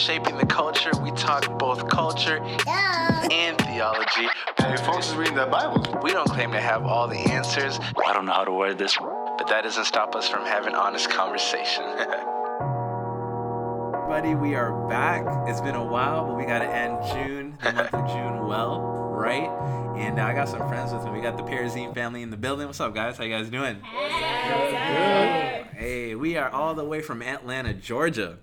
Shaping the Culture. We talk both culture and theology. Hey, folks is reading the Bible. We don't claim to have all the answers, I don't know how to word this. but that doesn't stop us from having honest conversation. Buddy, we are back. It's been a while, but we got to end June, the month of June, well, right? And uh, I got some friends with me. We got the Perazim family in the building. What's up, guys? How you guys doing? Hey, we are all the way from Atlanta, Georgia.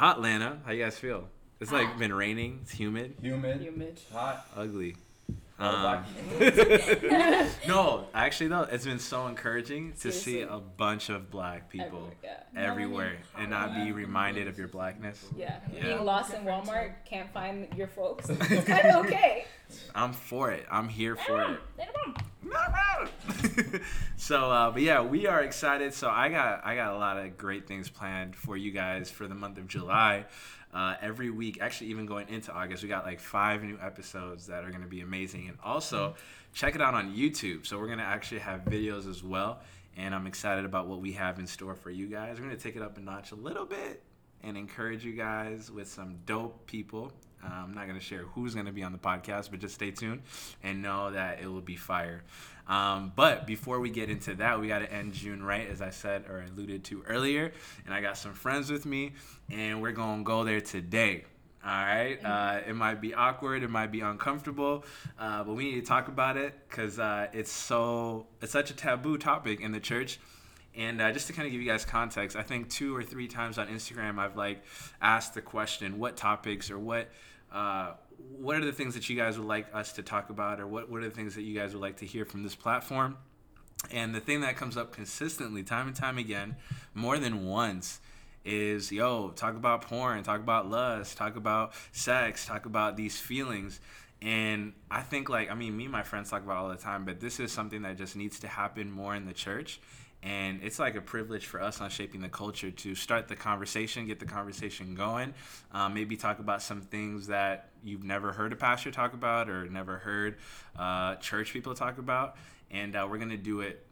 Hot Atlanta. How you guys feel? It's like ah. been raining. It's humid, Humid, Humid. hot. ugly. Um, no, actually though, it's been so encouraging to see a bunch of black people Everywhere, yeah. everywhere and not be reminded of your blackness. Yeah. Yeah. Being lost in Walmart, can't find your folks. It's kind of okay. I'm for it. I'm here for it. so uh, but yeah we are excited so i got i got a lot of great things planned for you guys for the month of july uh, every week actually even going into august we got like five new episodes that are going to be amazing. And also check it out on youtube. So we're going to actually have videos as well. And i'm excited about what we have in store for you guys. We're going to take it up a notch a little bit and encourage you guys with some dope people. Uh, I'm not going to share who's going to be on the podcast, but just stay tuned and know that it will be fire. Um, but before we get into that, we got to end June right, as I said or alluded to earlier. And I got some friends with me, and we're going to go there today. All right. Uh, it might be awkward. It might be uncomfortable, uh, but we need to talk about it because uh, it's so it's such a taboo topic in the church. And uh, just to kind of give you guys context, I think two or three times on Instagram I've like asked the question, what topics or what uh, what are the things that you guys would like us to talk about, or what what are the things that you guys would like to hear from this platform? And the thing that comes up consistently, time and time again, more than once, is yo, talk about porn, talk about lust, talk about sex, talk about these feelings. And I think, like, I mean, me and my friends talk about all the time, but this is something that just needs to happen more in the church. And it's like a privilege for us on shaping the culture to start the conversation, get the conversation going, um, maybe talk about some things that you've never heard a pastor talk about or never heard uh, church people talk about. And uh, we're going to do it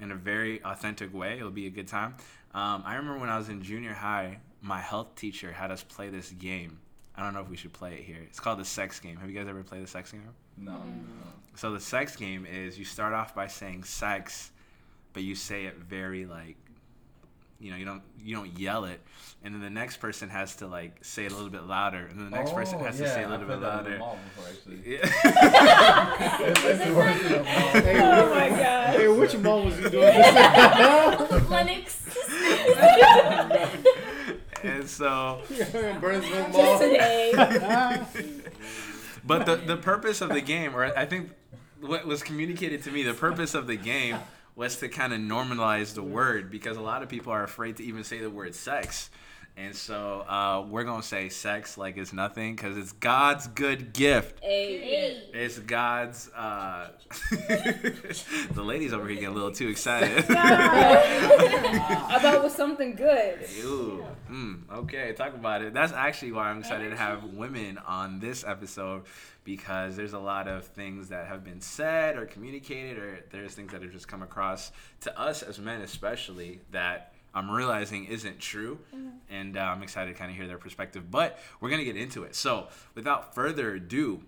in a very authentic way. It'll be a good time. Um, I remember when I was in junior high, my health teacher had us play this game. I don't know if we should play it here. It's called the sex game. Have you guys ever played the sex game? No. So the sex game is you start off by saying sex, but you say it very like you know, you don't you don't yell it, and then the next person has to like say it a little bit louder, and then the next person Oh, has yeah, to say a I little bit played that louder. mall before, actually. Yeah. It's the worst in the mall. Hey, Oh my god. Hey, which mall was you doing this Lenox. and so? Burnsville Mall. But the the purpose of the game, or I think what was communicated to me, the purpose of the game was to kind of normalize the word because a lot of people are afraid to even say the word sex. And so uh, we're gonna say sex like it's nothing because it's God's good gift. Hey. It's God's. Uh, the ladies over here get a little too excited. I thought it was something good. Ooh, mm, okay, talk about it. That's actually why I'm excited to have women on this episode because there's a lot of things that have been said or communicated, or there's things that have just come across to us as men, especially that I'm realizing isn't true, and uh, I'm excited to kind of hear their perspective. But we're gonna get into it. So, without further ado,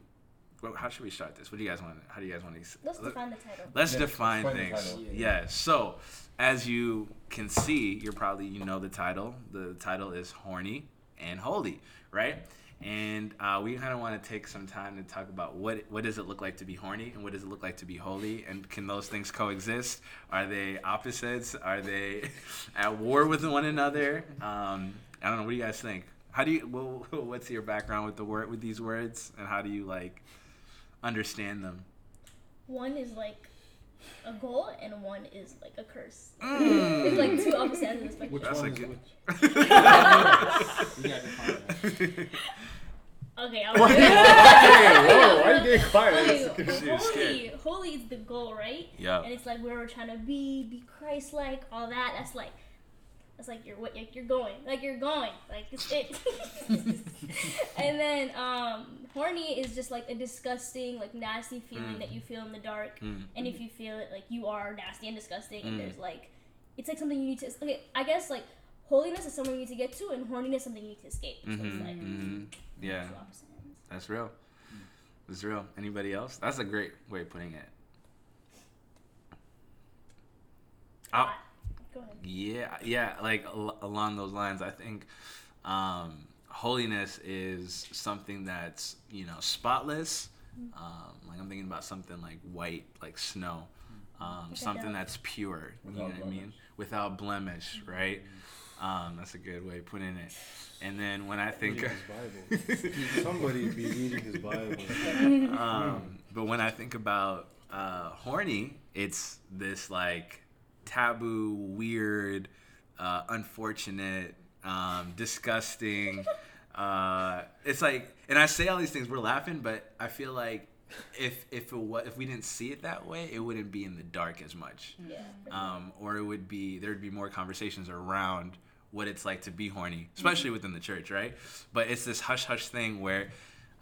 well, how should we start this? What do you guys want? How do you guys want to? Let's define the title. Let's Yeah, define explain the things. title. Yeah. So, as you can see, you're probably you know the title. The title is horny and holy, right? And uh, we kind of want to take some time to talk about what what does it look like to be horny and what does it look like to be holy, and can those things coexist? Are they opposites? Are they at war with one another? Um, I don't know. What do you guys think? How do you? Well, what's your background with the word with these words, and how do you like understand them? One is like a goal, and one is like a curse. Mm. It's like two opposite ends of the spectrum. Which That's one is which? You gotta define that. Okay, I'll Hey, whoa, why you getting quiet? Okay, She was holy, holy is the goal, right? Yeah. And it's like where we're trying to be, be Christ-like, all that. That's like, that's like you're what like you're going, like you're going, like it's it. and then um, horny is just like a disgusting, like nasty feeling Mm. that you feel in the dark, Mm. and if you feel it, like you are nasty and disgusting, Mm. and there's like, it's like something you need to. Okay, I guess like holiness is something you need to get to, and horniness is something you need to escape. So Mm-hmm. it's like hmm Yeah, two opposite ends. that's real. That's real. Anybody else? That's a great way of putting it. Oh, Go ahead. Yeah, yeah, like al- along those lines, I think um, holiness is something that's you know spotless. Um, like I'm thinking about something like white, like snow, um, Like something that's pure. You know Without what I mean? blemish. Without blemish, right? Um, that's a good way of putting it. And then when I think, Reading his Bible. Somebody be reading his Bible. um, but when I think about uh, horny, it's this like taboo, weird, uh, unfortunate, um, disgusting. Uh, it's like, and I say all these things, we're laughing, but I feel like if if it was, if we didn't see it that way, it wouldn't be in the dark as much, Yeah. um, or it would be there would be more conversations around what it's like to be horny, especially within the church, right? But it's this hush hush thing where,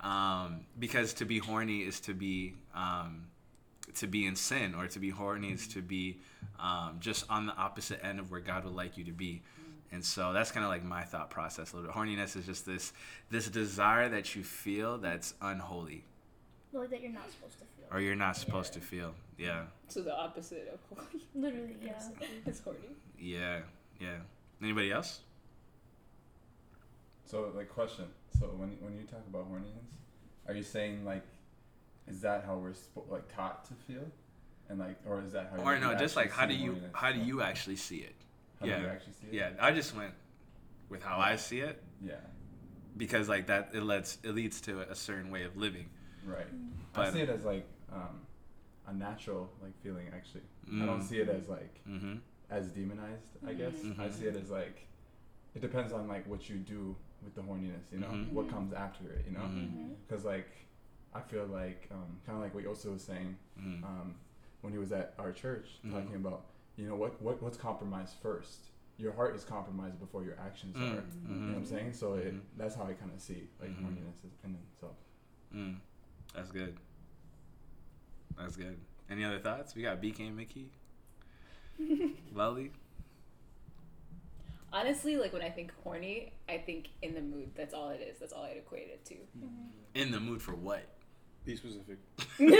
um, because to be horny is to be um, to be in sin, or to be horny is to be um, just on the opposite end of where God would like you to be. And so that's kind of like my thought process. A little bit. Horniness is just this this desire that you feel that's unholy, Like that you're not supposed to feel. or you're not supposed to feel. Yeah, So the opposite of horny Literally, yeah. is horny. yeah, yeah. Anybody else? So, like, question. So, when when you talk about horniness, are you saying like, is that how we're spo- like taught to feel, and like, or is that how? Or you no, just like how do you how do you actually see it? How do you yeah. actually see it? Yeah, I just went with how I see it Yeah. because like that it lets it leads to a certain way of living. Right. I see it as like um, a natural like feeling. Actually, I don't Mm. see it as like Mm-hmm. as demonized. I guess I Mhm. see it as like it depends on like what you do with the horniness. You know, Mhm. what comes after it. You know, Mhm. because like I feel like um, kind of like what Yosa was saying Mm. um, when he was at our church Mhm. talking about you know what, what what's compromised first. Your heart is compromised before your actions Mm. are. You know what I'm saying? So it, Mhm. that's how I kind of see like Mhm. horniness is- in itself. Mm. That's good. That's good. Any other thoughts? We got BK and Mickey. Lolly. Honestly, like when I think horny, I think in the mood. That's all it is. That's all I'd equate it to. In the mood for what? Be specific. Sex!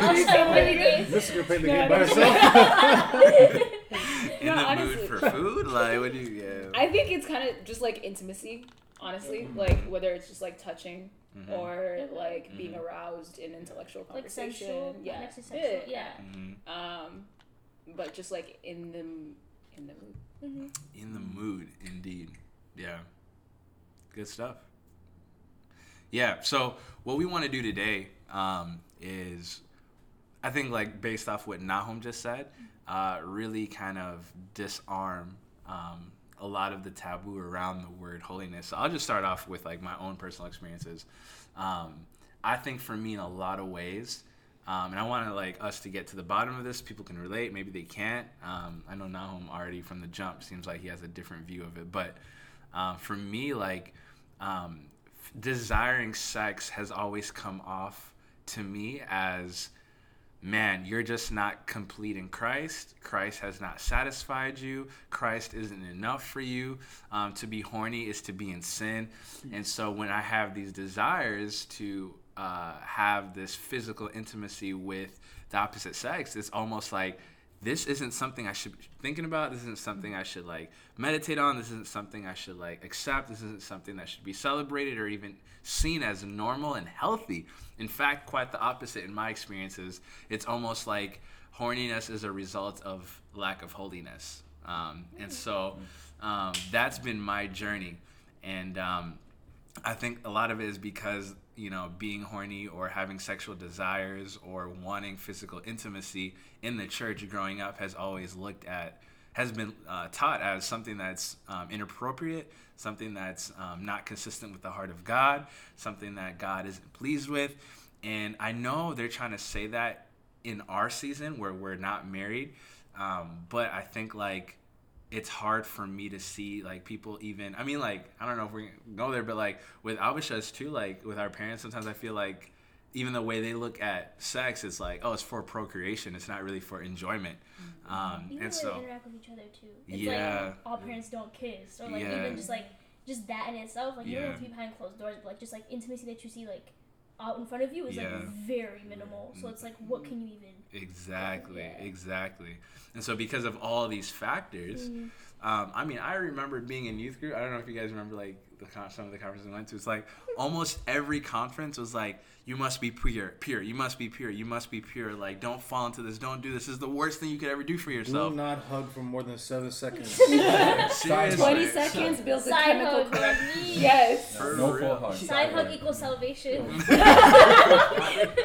I'll show you days. This is gonna play the No, game by don't- herself. In No, the honestly. mood for food? Like what do you yeah. I think it's kind of just like intimacy, honestly. Like whether it's just like touching Mhm. or like being Mhm. aroused in intellectual Like conversation. sensual, yeah. next to sexual, yeah. Mhm. Um, but just like in the in the mood. Mm-hmm. In the mood, indeed. Yeah. Good stuff. Yeah. So what we want to do today um, is, I think, like based off what Nahum just said, uh, really kind of disarm um, a lot of the taboo around the word holiness. So I'll just start off with like my own personal experiences. Um, I think for me, in a lot of ways, um, and I want to like us to get to the bottom of this. People can relate, maybe they can't. Um, I know Nahum already from the jump seems like he has a different view of it, but um, for me, like um, desiring sex has always come off to me as man, you're just not complete in Christ. Christ has not satisfied you. Christ isn't enough for you. Um, to be horny is to be in sin. And so when I have these desires to uh, have this physical intimacy with the opposite sex, it's almost like this isn't something I should be thinking about. This isn't something I should like meditate on. This isn't something I should like accept. This isn't something that should be celebrated or even seen as normal and healthy. In fact, quite the opposite in my experiences. It's almost like horniness is a result of lack of holiness. Um, and so um, that's been my journey. And um, I think a lot of it is because you know being horny or having sexual desires or wanting physical intimacy in the church growing up has always looked at has been uh, taught as something that's um, inappropriate, something that's um, not consistent with the heart of God, something that God isn't pleased with. And I know they're trying to say that in our season where we're not married, um, but I think like it's hard for me to see like people even I mean like I don't know if we go there but like with Albashas too like with our parents sometimes I feel like even the way they look at sex, it's like, oh, it's for procreation. It's not really for enjoyment. Um, Even and the way so, they interact with each other too. It's Yeah. like all parents don't kiss, or like Yeah. even just like just that in itself. Like you don't Yeah. have to be behind closed doors, but like just like intimacy that you see like out in front of you is Yeah. like very minimal. So it's like, what can you even? Exactly, Yeah. exactly. And so, because of all of these factors, Mm. um, I mean, I remember being in youth group. I don't know if you guys remember like the some of the conferences we went to. It's like almost every conference was like, "You must be pure, pure. You must be pure. You must be pure. Like, don't fall into this. Don't do this. This is the worst thing you could ever do for yourself. Do not hug for more than seven seconds. Seriously. 20 seconds builds a Side chemical hug. correct. Yes. For no real. full hug. Side hug equals salvation.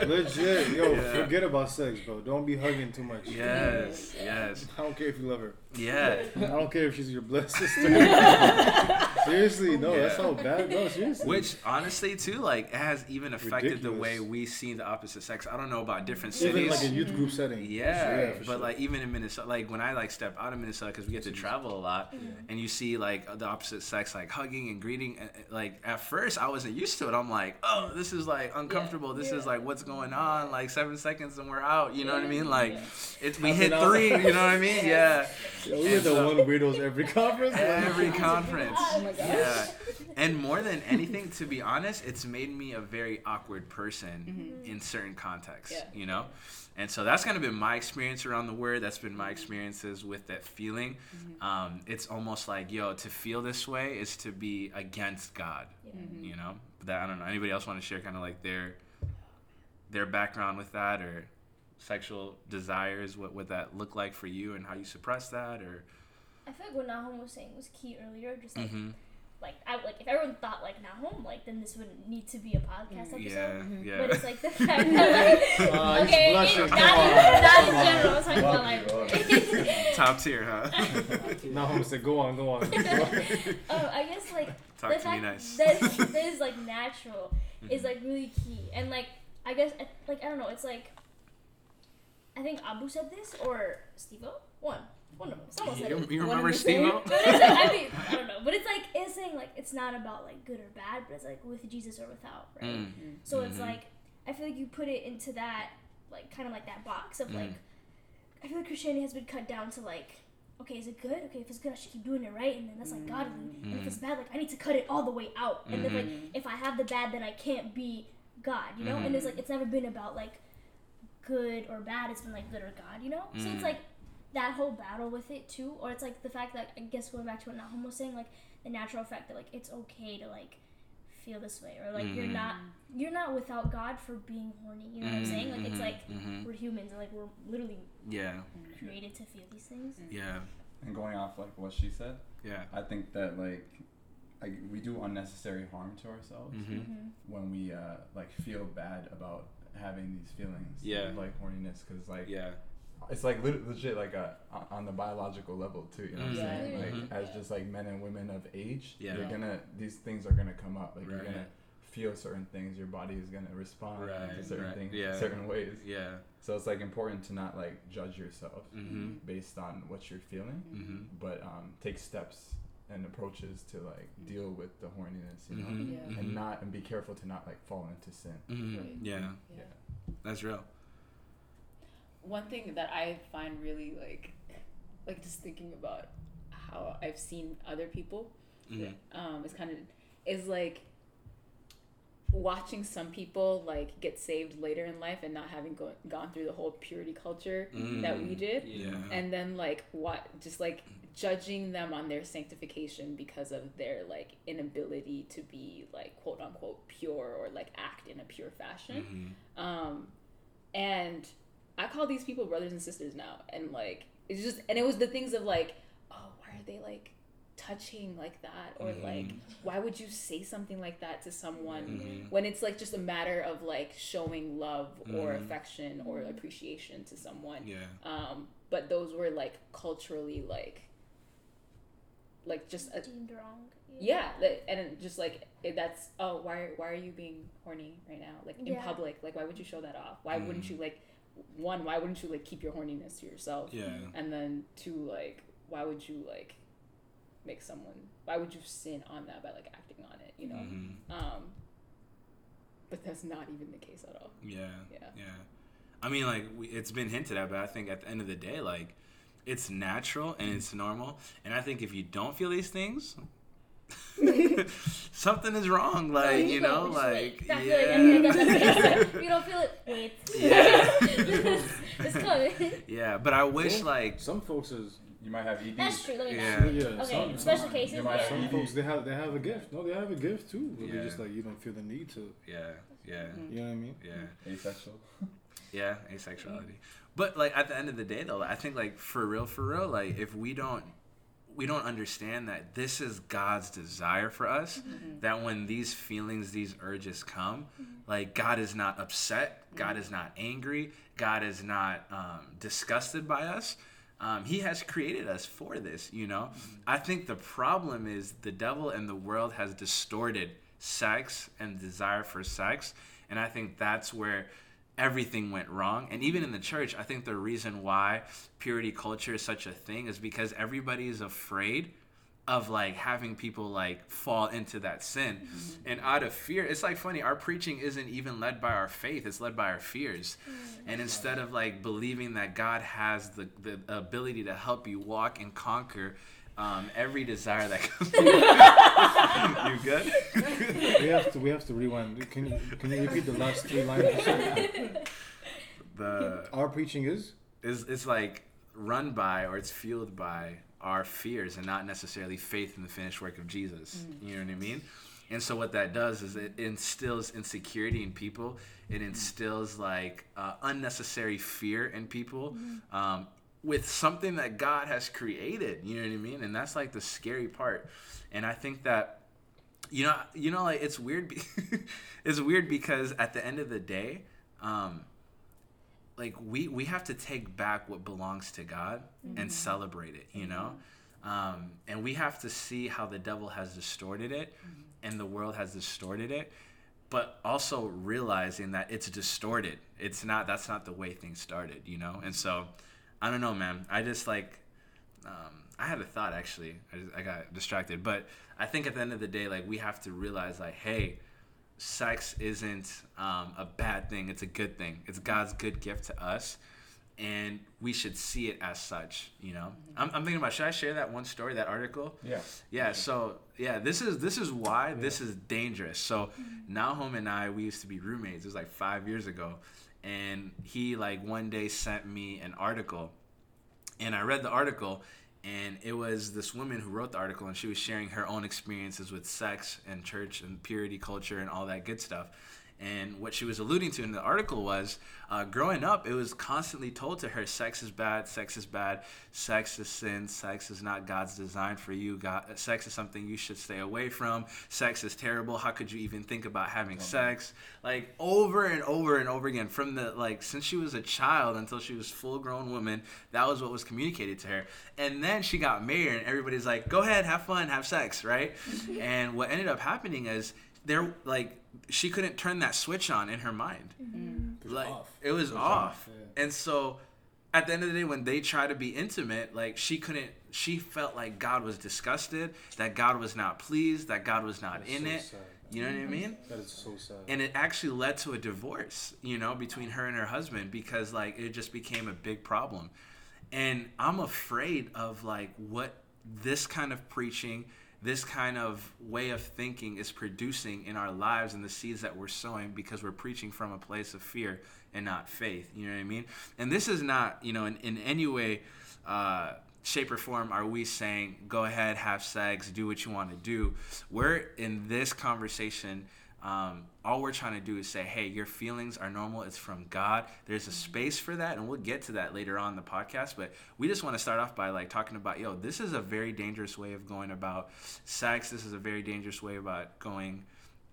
Legit, yo, Yeah. forget about sex, bro. Don't be hugging too much. Yes, yes, I don't care if you love her. Yeah. I don't care if she's your blood sister. seriously, no, that's Yeah. how bad. No, seriously. Which honestly too, like, it has even affected the way we see the opposite sex. I don't know about different cities, even like a youth group setting. Yeah, for but sure. like even in Minnesota, like when I like step out of Minnesota because we get to travel a lot, and you see like the opposite sex like hugging and greeting. uh, uh, Like at first I wasn't used to it. I'm like, oh, this is like uncomfortable. This is like what's going on. Like seven seconds and we're out. You know what I mean? Like Yeah. it's we hit three. You know what I mean? Yeah. Yo, we are the so- one weirdos every conference. Every conference. Oh. Yeah. And more than anything, to be honest, it's made me a very awkward person mm-hmm. in certain contexts, Yeah. you know? And so that's kind of been my experience around the word. That's been my mm-hmm. experiences with that feeling. Mm-hmm. Um, it's almost like, yo, to feel this way is to be against God, Yeah. you know? That I don't know. Anybody else want to share kind of like their their background with that or sexual desires? What would that look like for you and how you suppress that? Or I feel like what Nahum was saying was key earlier. Just like, Mhm. like I like if everyone thought like Nahum, like then this wouldn't need to be a podcast mm, episode. yeah, mm-hmm. yeah. But it's like the fact that like he's okay, blushing. it- Come not, in, not in general. I'm talking about like. Top tier, huh? Now I'm go on, go on. Go on. Oh, I guess like Talk the to me fact nice. that that is like natural is mm-hmm. like really key, and like I guess like I don't know, it's like I think Abu said this or Stevo one one of them. Someone said You, it. you One remember and the same? Steve-O? But it's like, I mean, I don't know. But it's like it's saying like it's not about like good or bad, but it's like with Jesus or without, right? Mm. So it's Mhm. like I feel like you put it into that like kind of like that box of Mm. like I feel like Christianity has been cut down to like okay, is it good? Okay, if it's good, I should keep doing it right, and then that's like godly. And if it's bad, like I need to cut it all the way out. And then like if I have the bad, then I can't be God, you know. And it's like it's never been about like good or bad. It's been like good or God, you know. So Mm. it's like that whole battle with it too, or it's like the fact that I guess going back to what Nahum was saying, like the natural fact that like it's okay to like feel this way, or like you're Mhm. not you're not without God for being horny. You know what I'm saying? Like it's Mhm, like mhm. we're humans and like we're literally Yeah, created to feel these things. yeah, And going off like what she said, yeah. I think that like, like we do unnecessary harm to ourselves when we uh, like feel bad about having these feelings Yeah. of like horniness because like Yeah, it's like lit- legit like a, on- on the biological level too you know what i'm Mhm. saying Yeah. like Mhm. as just like men and women of age Yeah. you're gonna these things are gonna come up like you're gonna feel certain things your body is gonna respond Right, to certain right, things yeah. certain ways yeah. so it's like important to not like judge yourself hmm based on what you're feeling hmm but um, take steps and approaches to like deal with the horniness you know? Hmm Yeah. and not and be careful to not like fall into sin. Hmm Right. Yeah, yeah. That's real. One thing that I find really like, like just thinking about how I've seen other people, hmm um, is kind of is like watching some people like get saved later in life and not having go- gone through the whole purity culture that we did, Yeah. and then like what just like judging them on their sanctification because of their like inability to be like quote unquote pure or like act in a pure fashion hmm um and i call these people brothers and sisters now and like it's just and it was the things of like oh why are they like touching like that or like Mhm. why would you say something like that to someone Mhm. when it's like just a matter of like showing love or Mhm. affection or appreciation to someone Yeah. um but those were like culturally like like just a, Deemed wrong. yeah like, and just like it, that's oh why why are you being horny right now like in Yeah. public like why would you show that off why wouldn't Mm. you like one why wouldn't you like keep your horniness to yourself Yeah. and then two like why would you like make someone why would you sin on that by like acting on it you know hmm um but that's not even the case at all. Yeah. Yeah. Yeah. I mean, like we, it's been hinted at, but I think at the end of the day, like it's natural and it's normal. And I think if you don't feel these things, something is wrong. Like you know, like Not yeah. feeling it. you don't feel it. Wait. Yeah. it's coming. yeah, but I wish Well, like Some folks is You might have ED. That's true. Look at Yeah. that. yeah. Okay, some, special some, cases. you might Yeah. some folks they have they have a gift. No, they have a gift too. But Yeah. They just like you don't feel the need to. yeah, yeah, You know what I mean? yeah. Asexual. Yeah, asexuality. But like at the end of the day though, I think like for real, for real, like if we don't we don't understand that this is God's desire for us, that when these feelings, these urges come, like God is not upset, God is not angry, God is not um, disgusted by us. Um, he has created us for this, you know. I think the problem is the devil and the world has distorted sex and desire for sex, and I think that's where everything went wrong. And even in the church, I think the reason why purity culture is such a thing is because everybody is afraid of like having people like fall into that sin. Mm-hmm. And out of fear, it's like funny, our preaching isn't even led by our faith, it's led by our fears. Mm-hmm. And instead of like believing that God has the, the ability to help you walk and conquer um, every desire that comes you good? We have to we have to rewind. Can you can you repeat the last three lines? The Our preaching is is it's like run by or it's fueled by our fears and not necessarily faith in the finished work of Jesus. You know what I mean? And so what that does is it instills insecurity in people. It instills like uh, unnecessary fear in people um, with something that God has created. You know what I mean? And that's like the scary part. And I think that you know you know like it's weird. Be- it's weird because at the end of the day. Um, like we we have to take back what belongs to God and celebrate it, you know, um, and we have to see how the devil has distorted it, and the world has distorted it, but also realizing that it's distorted. It's not. That's not the way things started, you know. And so, I don't know, man. I just like. Um, I had a thought actually. I, just, I got distracted, but I think at the end of the day, like we have to realize, like, hey, sex isn't um, a bad thing. It's a good thing. It's god's good gift to us and we should see it as such you know? I'm, I'm thinking about should i share that one story that article? Yeah. yeah so yeah this is this is why this is dangerous. So Nahum and i we used to be roommates. It was like five years ago and he like one day sent me an article and I read the article, and it was this woman who wrote the article, and she was sharing her own experiences with sex and church and purity culture and all that good stuff. And what she was alluding to in the article was uh, growing up, it was constantly told to her sex is bad, sex is bad, sex is sin, sex is not God's design for you. God, sex is something you should stay away from. Sex is terrible. How could you even think about having sex? Like over and over and over again, from the like since she was a child until she was full grown woman, that was what was communicated to her. And then she got married, and everybody's like, "Go ahead, have fun, have sex," right? and what ended up happening is there like she couldn't turn that switch on in her mind mm-hmm. it was like off. it was It was off off, yeah. and so at the end of the day when they try to be intimate like she couldn't she felt like god was disgusted that god was not pleased that god was not That's in so it sad. you know what i mm-hmm. mean That is so sad. and it actually led to a divorce you know between her and her husband because like it just became a big problem and i'm afraid of like what this kind of preaching this kind of way of thinking is producing in our lives and the seeds that we're sowing because we're preaching from a place of fear and not faith. You know what i mean? And this is not you know in, in any way uh, shape or form are we saying go ahead have sex do what you want to do. We're in this conversation um, all we're trying to do is say hey your feelings are normal. It's from god. There's a space for that and we'll get to that later on in the podcast but we just want to start off by like talking about yo this is a very dangerous way of going about sex. This is a very dangerous way about going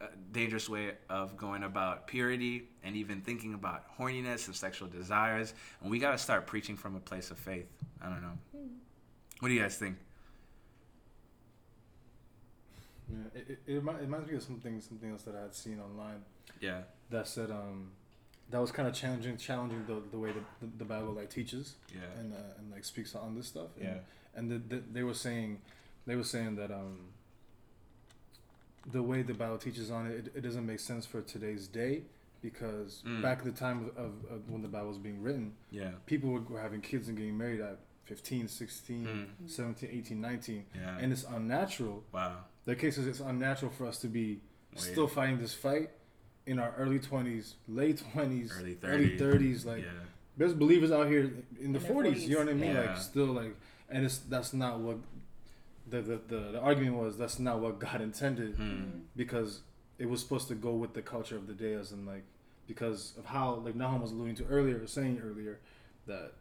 uh, dangerous way of going about purity and even thinking about horniness and sexual desires and we got to start preaching from a place of faith. I don't know. What do you guys think Yeah, it, it, it, reminds me of something something else that I had seen online yeah that said um that was kind of challenging challenging the, the way the, the, the Bible like teaches yeah and uh, and like speaks on this stuff. And, Yeah. And the, the, they were saying, they were saying that um the way the Bible teaches on it, it, it doesn't make sense for today's day because Mm. back at the time of, of, of when the Bible was being written, Yeah. people were, were having kids and getting married at 15, 16, Mm. 17, 18, 19. Yeah. And it's unnatural. wow. The case is it's unnatural for us to be Wait. still fighting this fight in our early 20s, late 20s, Early early 30s. Like, yeah. there's believers out here in the In their 40s, you know what I mean? Yeah. Like, still, like, and it's that's not what the, the, the, the argument was that's not what God intended Hmm. because it was supposed to go with the culture of the day as in like because of how like Nahum was alluding to earlier saying earlier that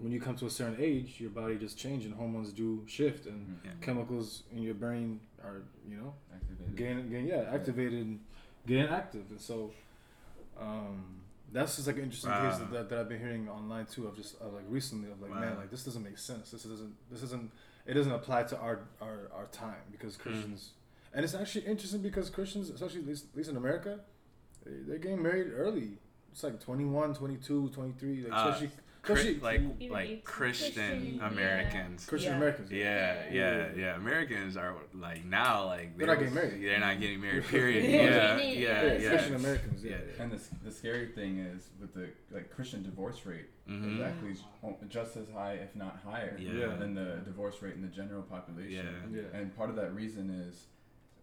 when you come to a certain age your body just changes and hormones do shift and Mhm. Yeah. chemicals in your brain are you know Activated. getting, getting yeah activated and getting active and so um that's just like an interesting Wow. case that, that I've been hearing online too of just uh, like recently of like man like this doesn't make sense this doesn't this isn't it doesn't apply to our our, our time because Hmm. Christians and it's actually interesting because Christians especially at least, at least in America they, they're getting married early it's like 21 22 23 like, Uh, especially especially like Even like Christian Christian, Americans. Christian Yeah. Americans Yeah, yeah, yeah. Americans are like now like They're not getting married. They're not getting married. Period. Yeah. Yeah, Yeah. yeah, yeah, yeah. Christian Americans yeah, Yeah. yeah. And the, the scary thing is with the like Christian divorce rate Mhm. is actually just as high, if not higher, Yeah. than the divorce rate in the general population. Yeah. Yeah. And part of that reason is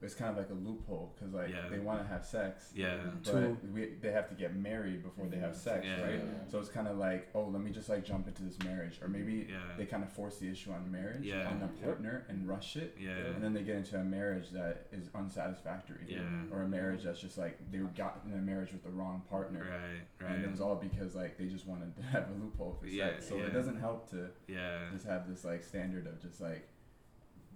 it's kind of like a loophole because like Yeah. they want to have sex, Yeah. but Two. we, they have to get married before they have sex, Yeah. right? Yeah. So it's kind of like, oh, let me just like jump into this marriage, or maybe Yeah. they kind of force the issue on marriage Yeah. on the partner and rush it, Yeah. and then they get into a marriage that is unsatisfactory, Yeah. or a marriage that's just like they got in a marriage with the wrong partner. Right. right And it was all because like they just wanted to have a loophole for Yeah, sex. So yeah. it doesn't help to Yeah. just have this like standard of just like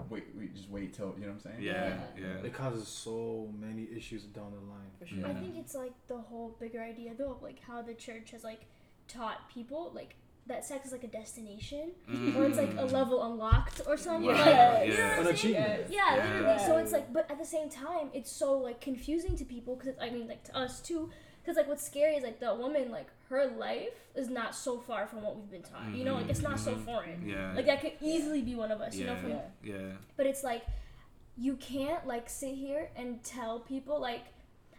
wait, we just wait till you know what I'm saying? Yeah. Yeah. it causes so many issues down the line For sure. I think it's like the whole bigger idea though of like how the church has like taught people like that sex is like a destination or it's like a Mm. level unlocked or something. Wow. Like, Yeah. you know what An I'm saying? achievement. Yeah, Yeah. literally. So it's like, but at the same time, it's so like confusing to people because I mean, like to us too. Because like what's scary is like that woman, like her life is not so far from what we've been taught. You know, like it's not so Mhm. foreign. Yeah. Like that could easily be one of us. You know, Yeah. from Yeah. but it's like you can't like sit here and tell people like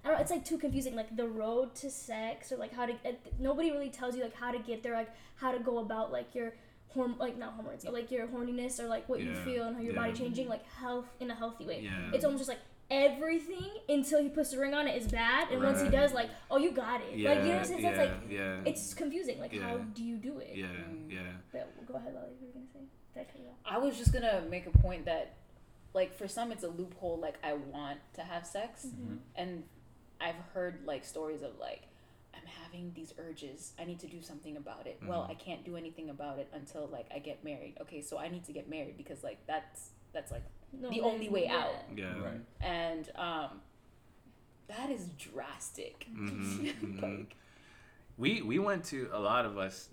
I don't know, it's like too confusing like the road to sex or like how to nobody really tells you like how to get there like how to go about like your horm like not hormones but, like your horniness or like what you feel and how your yeah. body changing like health in a healthy way Yeah. it's almost just like everything until he puts the ring on it is bad and once he does like oh you got it Yeah. like you know what I'm saying? Yeah. it's like yeah. it's confusing like how do you do it yeah. Mm. Yeah. but go ahead Lily you were gonna say Did I cut you off? I was just gonna make a point that, like, for some it's a loophole. Like, I want to have sex, Mhm. and I've heard like stories of like, I'm having these urges. I need to do something about it. Well, Mhm. I can't do anything about it until like I get married. Okay, so I need to get married because like that's that's like, No, The only way yeah. out. Yeah. Right. and um, that is drastic. Mhm, mhm. like, we we went to a lot of us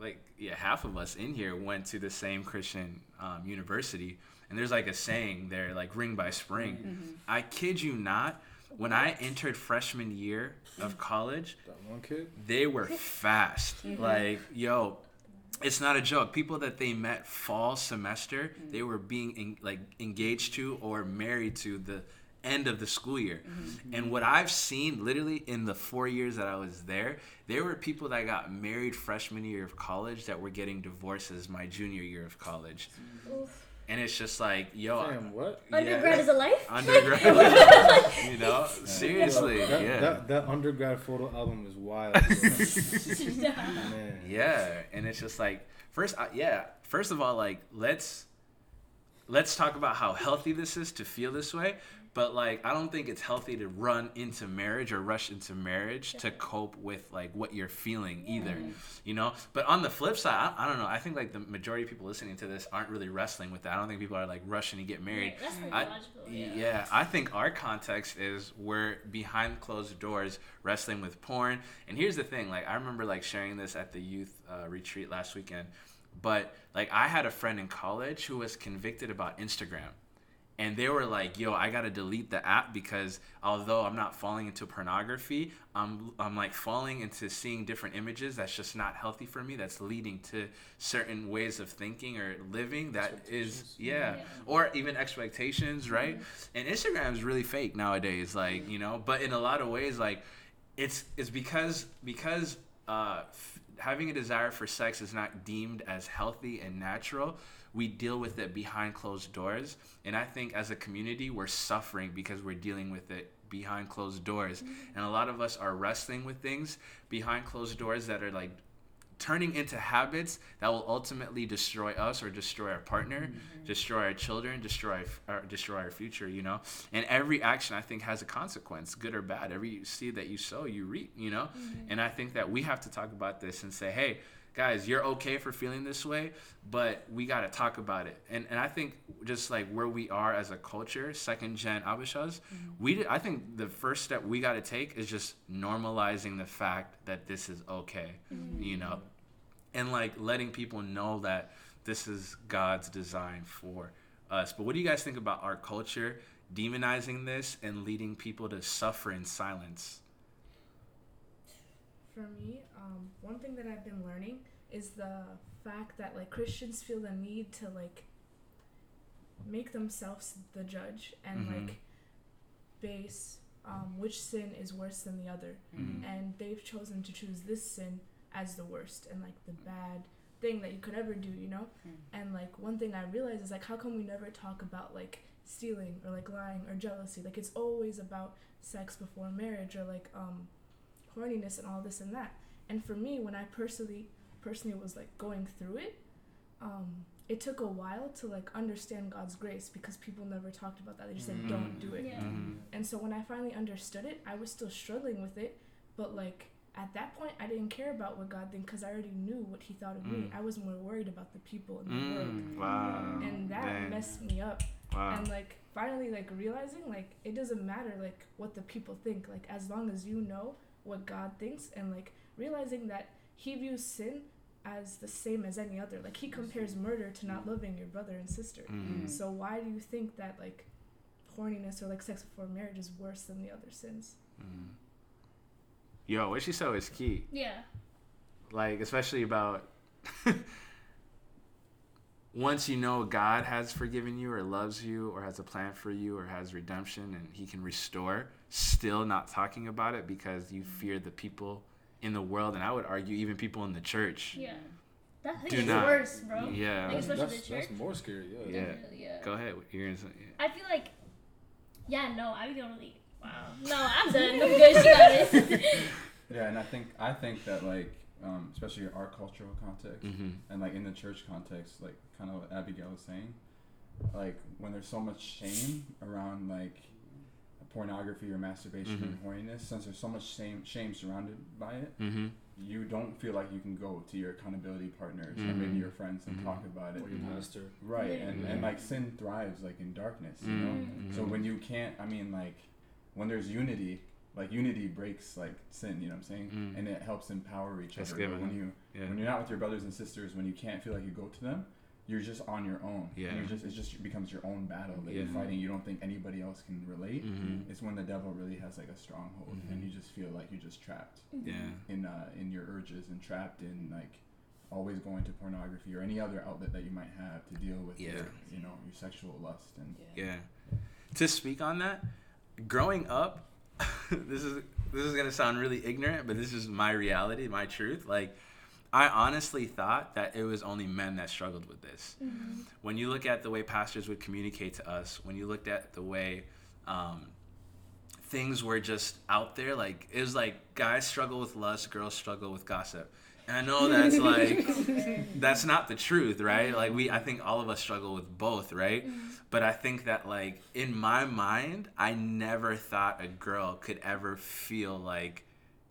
like yeah half of us in here went to the same christian um, university and there's like a saying there like ring by spring mhm. i kid you not when i entered freshman year of college that one kid they were fast like yo it's not a joke. People that they met fall semester mm-hmm. they were being en- like engaged to or married to the end of the school year. Mm-hmm. And what i've seen literally in the four years that i was there there were people that got married freshman year of college that were getting divorces my junior year of college. Oof. And it's just like yo Damn, what yeah. undergrad is a life undergrad you know seriously that, yeah that, that undergrad photo album is wild bro. man Yeah, and it's just like first, uh, yeah. First of all, like let's let's talk about how healthy this is to feel this way. But like, I don't think it's healthy to run into marriage or rush into marriage to cope with like what you're feeling either. You know. But on the flip side, I, I don't know. I think like the majority of people listening to this aren't really wrestling with that. I don't think people are like rushing to get married. Right, that's I- logical. Yeah. Yeah, I think our context is we're behind closed doors wrestling with porn. And here's the thing, like I remember like sharing this at the youth uh, retreat last weekend, but like I had a friend in college who was convicted about Instagram. And they were like, "Yo, I gotta delete the app because although I'm not falling into pornography, I'm I'm like falling into seeing different images that's just not healthy for me. That's leading to certain ways of thinking or living that is yeah, Yeah. or even expectations, right? And Instagram is really fake nowadays, like you know. But in a lot of ways, like it's it's because because uh, f- having a desire for sex is not deemed as healthy and natural. We deal with it behind closed doors, and I think as a community, we're suffering because we're dealing with it behind closed doors, mm-hmm. and a lot of us are wrestling with things behind closed doors that are like turning into habits that will ultimately destroy us or destroy our partner, mm-hmm. destroy our children, destroy our, uh, destroy our future, you know? And every action I think has a consequence, good or bad. Every seed that you sow, you reap, you know? Mm-hmm. And I think that we have to talk about this and say, "Hey, guys, you're okay for feeling this way, but we got to talk about it." And and I think just like where we are as a culture, second gen Abishas, mm-hmm. we did, I think the first step we got to take is just normalizing the fact that this is okay, mm-hmm. you know? and like letting people know that this is God's design for us. But what do you guys think about our culture demonizing this and leading people to suffer in silence? For me, um, one thing that I've been learning is the fact that like Christians feel the need to like make themselves the judge and Mhm. like base um, which sin is worse than the other, Mhm. and they've chosen to choose this sin as the worst and like the bad thing that you could ever do, you know. Mm. And like one thing I realized is like how come we never talk about like stealing or like lying or jealousy? Like it's always about sex before marriage or like um horniness and all this and that. And for me, when I personally personally was like going through it, um, it took a while to like understand God's grace because people never talked about that. They just said, "Don't do it." Yeah. Mhm. And so when I finally understood it, I was still struggling with it, but like at that point, I didn't care about what God think because I already knew what He thought of me. Mm. I was more worried about the people in the world, Mm, wow. and that Dang. messed me up Wow. and like finally like realizing like it doesn't matter like what the people think like as long as you know what god thinks and like realizing that he views sin as the same as any other like he compares murder to not loving your brother and sister Mhm. so why do you think that like horniness or like sex before marriage is worse than the other sins Mhm. Yo, what she said was key. Yeah. Like, especially about once you know God has forgiven you or loves you or has a plan for you or has redemption and he can restore, still not talking about it because you fear the people in the world and I would argue even people in the church. Yeah. That thing Do is not. worse, bro. Yeah. Like, especially that's, the that's more scary. Yeah. Yeah. Yeah. Go ahead. You're gonna say, I feel like, yeah, no, I don't really. Wow. No, I'm done. I'm good. She got it. Yeah, and I think I think that like um, especially our cultural context mm-hmm. and like in the church context, like kind of what Abigail was saying, like when there's so much shame around like pornography or masturbation and horniness, since there's so much shame shame surrounded by it, Mm-hmm. you don't feel like you can go to your accountability partners or Mhm. maybe your friends and talk about it. Or your pastor. Right, Yeah. and, and like sin thrives like in darkness, you know. Mhm. So when you can't, I mean, like when there's unity, like unity breaks like sin, you know what I'm saying, Mm. and it helps empower each That's other. good, when you Yeah. when you're not with your brothers and sisters, when you can't feel like you go to them, you're just on your own. Yeah. And you're just it just becomes your own battle that Yeah. you're fighting. You don't think anybody else can relate. Mhm. It's when the devil really has like a stronghold, and Mhm. you just feel like you're just trapped Yeah. in uh, in your urges and trapped in like always going to pornography or any other outlet that you might have to deal with Yeah. your you know your sexual lust and Yeah. To speak on that, growing up, this is this is gonna sound really ignorant, but this is my reality, my truth. Like, I honestly thought that it was only men that struggled with this. When you look at the way pastors would communicate to us, when you looked at the way um, things were just out there, like it was like guys struggle with lust, girls struggle with gossip. And I know that's like that's not the truth, right? Like we I think all of us struggle with both, right? But I think that like in my mind, I never thought a girl could ever feel like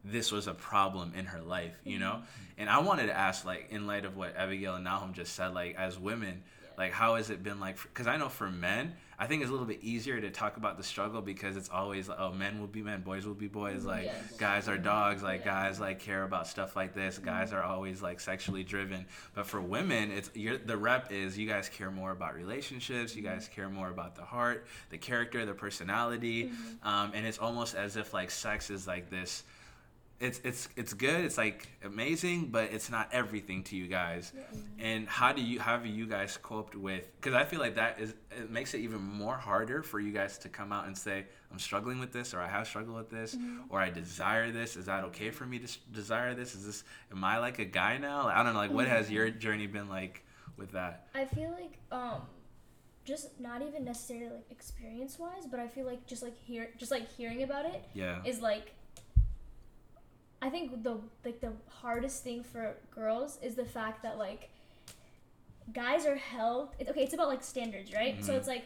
this was a problem in her life, you know? Mm-hmm. And I wanted to ask like in light of what Abigail and Nahum just said like as women, like how has it been like cuz I know for men, I think it's a little bit easier to talk about the struggle because it's always like, oh, men will be men, boys will be boys. Mm-hmm. Like Yes. guys are dogs. Like Yeah. guys like care about stuff like this. Guys mm-hmm. are always like sexually driven. But for women, it's you're, the rep is you guys care more about relationships. You guys care more about the heart, the character, the personality, um, and it's almost as if like sex is like this. It's it's it's good. It's like amazing, but it's not everything to you guys. And how do you how have you guys coped with? Because I feel like that is it makes it even more harder for you guys to come out and say I'm struggling with this, or I have struggled with this, or I desire this. Is that okay for me to desire this? Is this am I like a guy now? I don't know. Like, what has your journey been like with that? I feel like um just not even necessarily like experience wise, but I feel like just like hear just like hearing about it Yeah. is like I think the like the hardest thing for girls is the fact that like guys are held it's okay, it's about like standards, right? So Mhm. it's like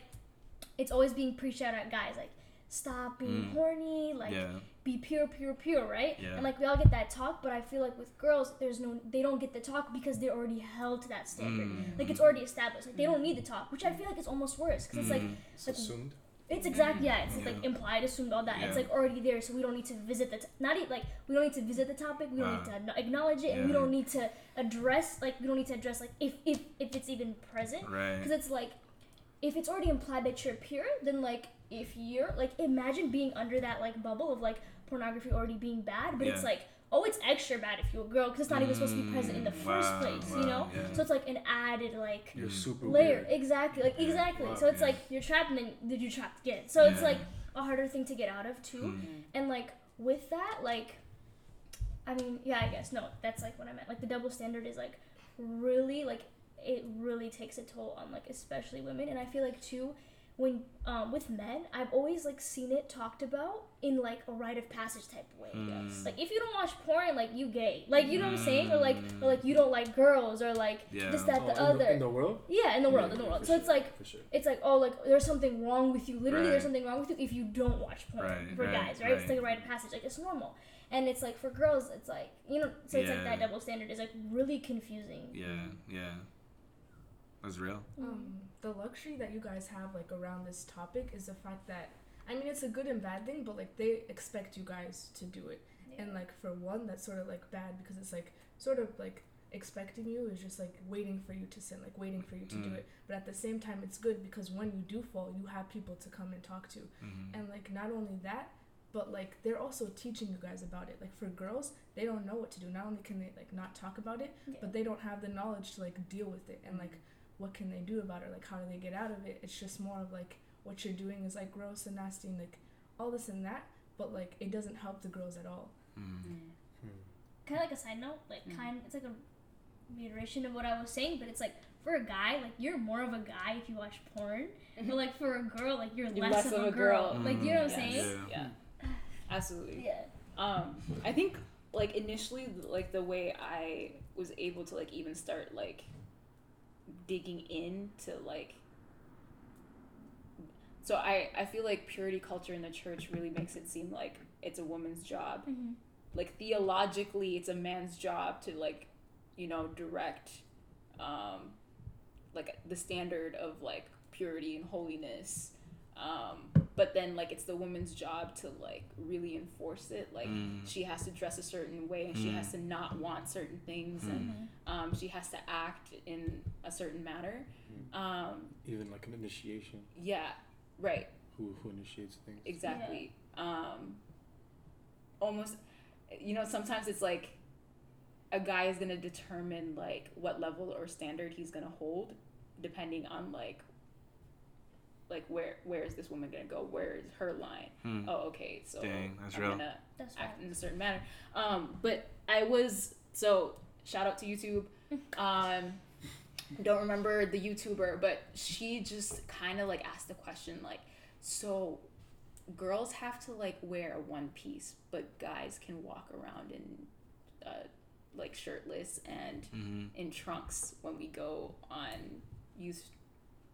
it's always being preached out at guys like stop being Mm. horny, like yeah. be pure, pure, pure, right? Yeah. And like we all get that talk, but I feel like with girls, there's no, they don't get the talk because they're already held to that standard. Mm. Like it's already established. Like they don't need the talk, which I feel like is almost worse because it's like Mm. It's Like- assumed. It's exactly yeah, it's like implied, assumed, all that. It's like already there, so we don't need to visit the t- not e- like we don't need to visit the topic. We don't need to acknow- acknowledge it, and we don't need to address like we don't need to address like if if if it's even present Right. because it's like if it's already implied that you're pure then like if you're like imagine being under that like bubble of like pornography already being bad but it's like oh it's extra bad if you're a girl because it's not even supposed to be present in the Mm, first wow, place wow, you know yeah. so it's like an added like You're super layer weird. exactly like Yeah. exactly Wow. so it's Yeah. like you're trapped and then did you trapped again so it's like a harder thing to get out of too Mm. and like with that like i mean yeah i guess no that's like what i meant like the double standard is like really like it really takes a toll on like especially women and i feel like too when um, with men i've always like seen it talked about in like a rite of passage type way Mm. like if you don't watch porn like you gay like you know what i'm saying or like Mm. or like you don't like girls or like Yeah. this that Oh, the in other in the world. yeah in the world Yeah, in the world for so it's like for sure. it's like oh like there's something wrong with you literally there's something wrong with you if you don't watch porn Right, for right, guys right? it's like a rite of passage like it's normal and it's like for girls it's like you know so it's like that double standard is like really confusing Yeah. Yeah. That's real. Um, the luxury that you guys have like around this topic is the fact that I mean it's a good and bad thing, but like they expect you guys to do it. And like for one, that's sort of like bad because it's like sort of like expecting you is just like waiting for you to sin, like waiting for you to do Mm. it. But at the same time, it's good because when you do fall, you have people to come and talk to. hmm And like not only that, but like they're also teaching you guys about it. Like for girls, they don't know what to do. Not only can they like not talk about it, Yeah. but they don't have the knowledge to like deal with it and like what can they do about it like how do they get out of it it's just more of like what you're doing is like gross and nasty and like all this and that but like it doesn't help the girls at all Mm. kind of like a side note like Mhm. kind it's like a reiteration of what i was saying but it's like for a guy like you're more of a guy if you watch porn but like for a girl like you're, You're less, of, a girl, girl. like you know what i'm Mm, saying Yeah. Yeah. Absolutely. yeah Um, I think like initially, like the way I was able to like even start like digging into like. So I I feel like purity culture in the church really makes it seem like it's a woman's job. Mhm. Like theologically, it's a man's job to like, you know, direct, um, like the standard of like purity and holiness. Um, but then like it's the woman's job to like really enforce it. Like Mm. she has to dress a certain way and she Mm. has to not want certain things and um, she has to act in a certain manner. Um, Even like an initiation. yeah, right. Who who initiates things? Exactly. Um, almost, you know, sometimes it's like a guy is gonna determine like what level or standard he's gonna hold, depending on like, like where where is this woman gonna go? Where is her line? Hmm. Oh, okay, so Dang, that's I'm real. gonna that's right act in a certain manner. Um, but I was so shout out to YouTube. Um, don't remember the YouTuber, but she just kind of like asked the question like, so girls have to like wear a one piece, but guys can walk around in uh, like shirtless and hmm in trunks when we go on youth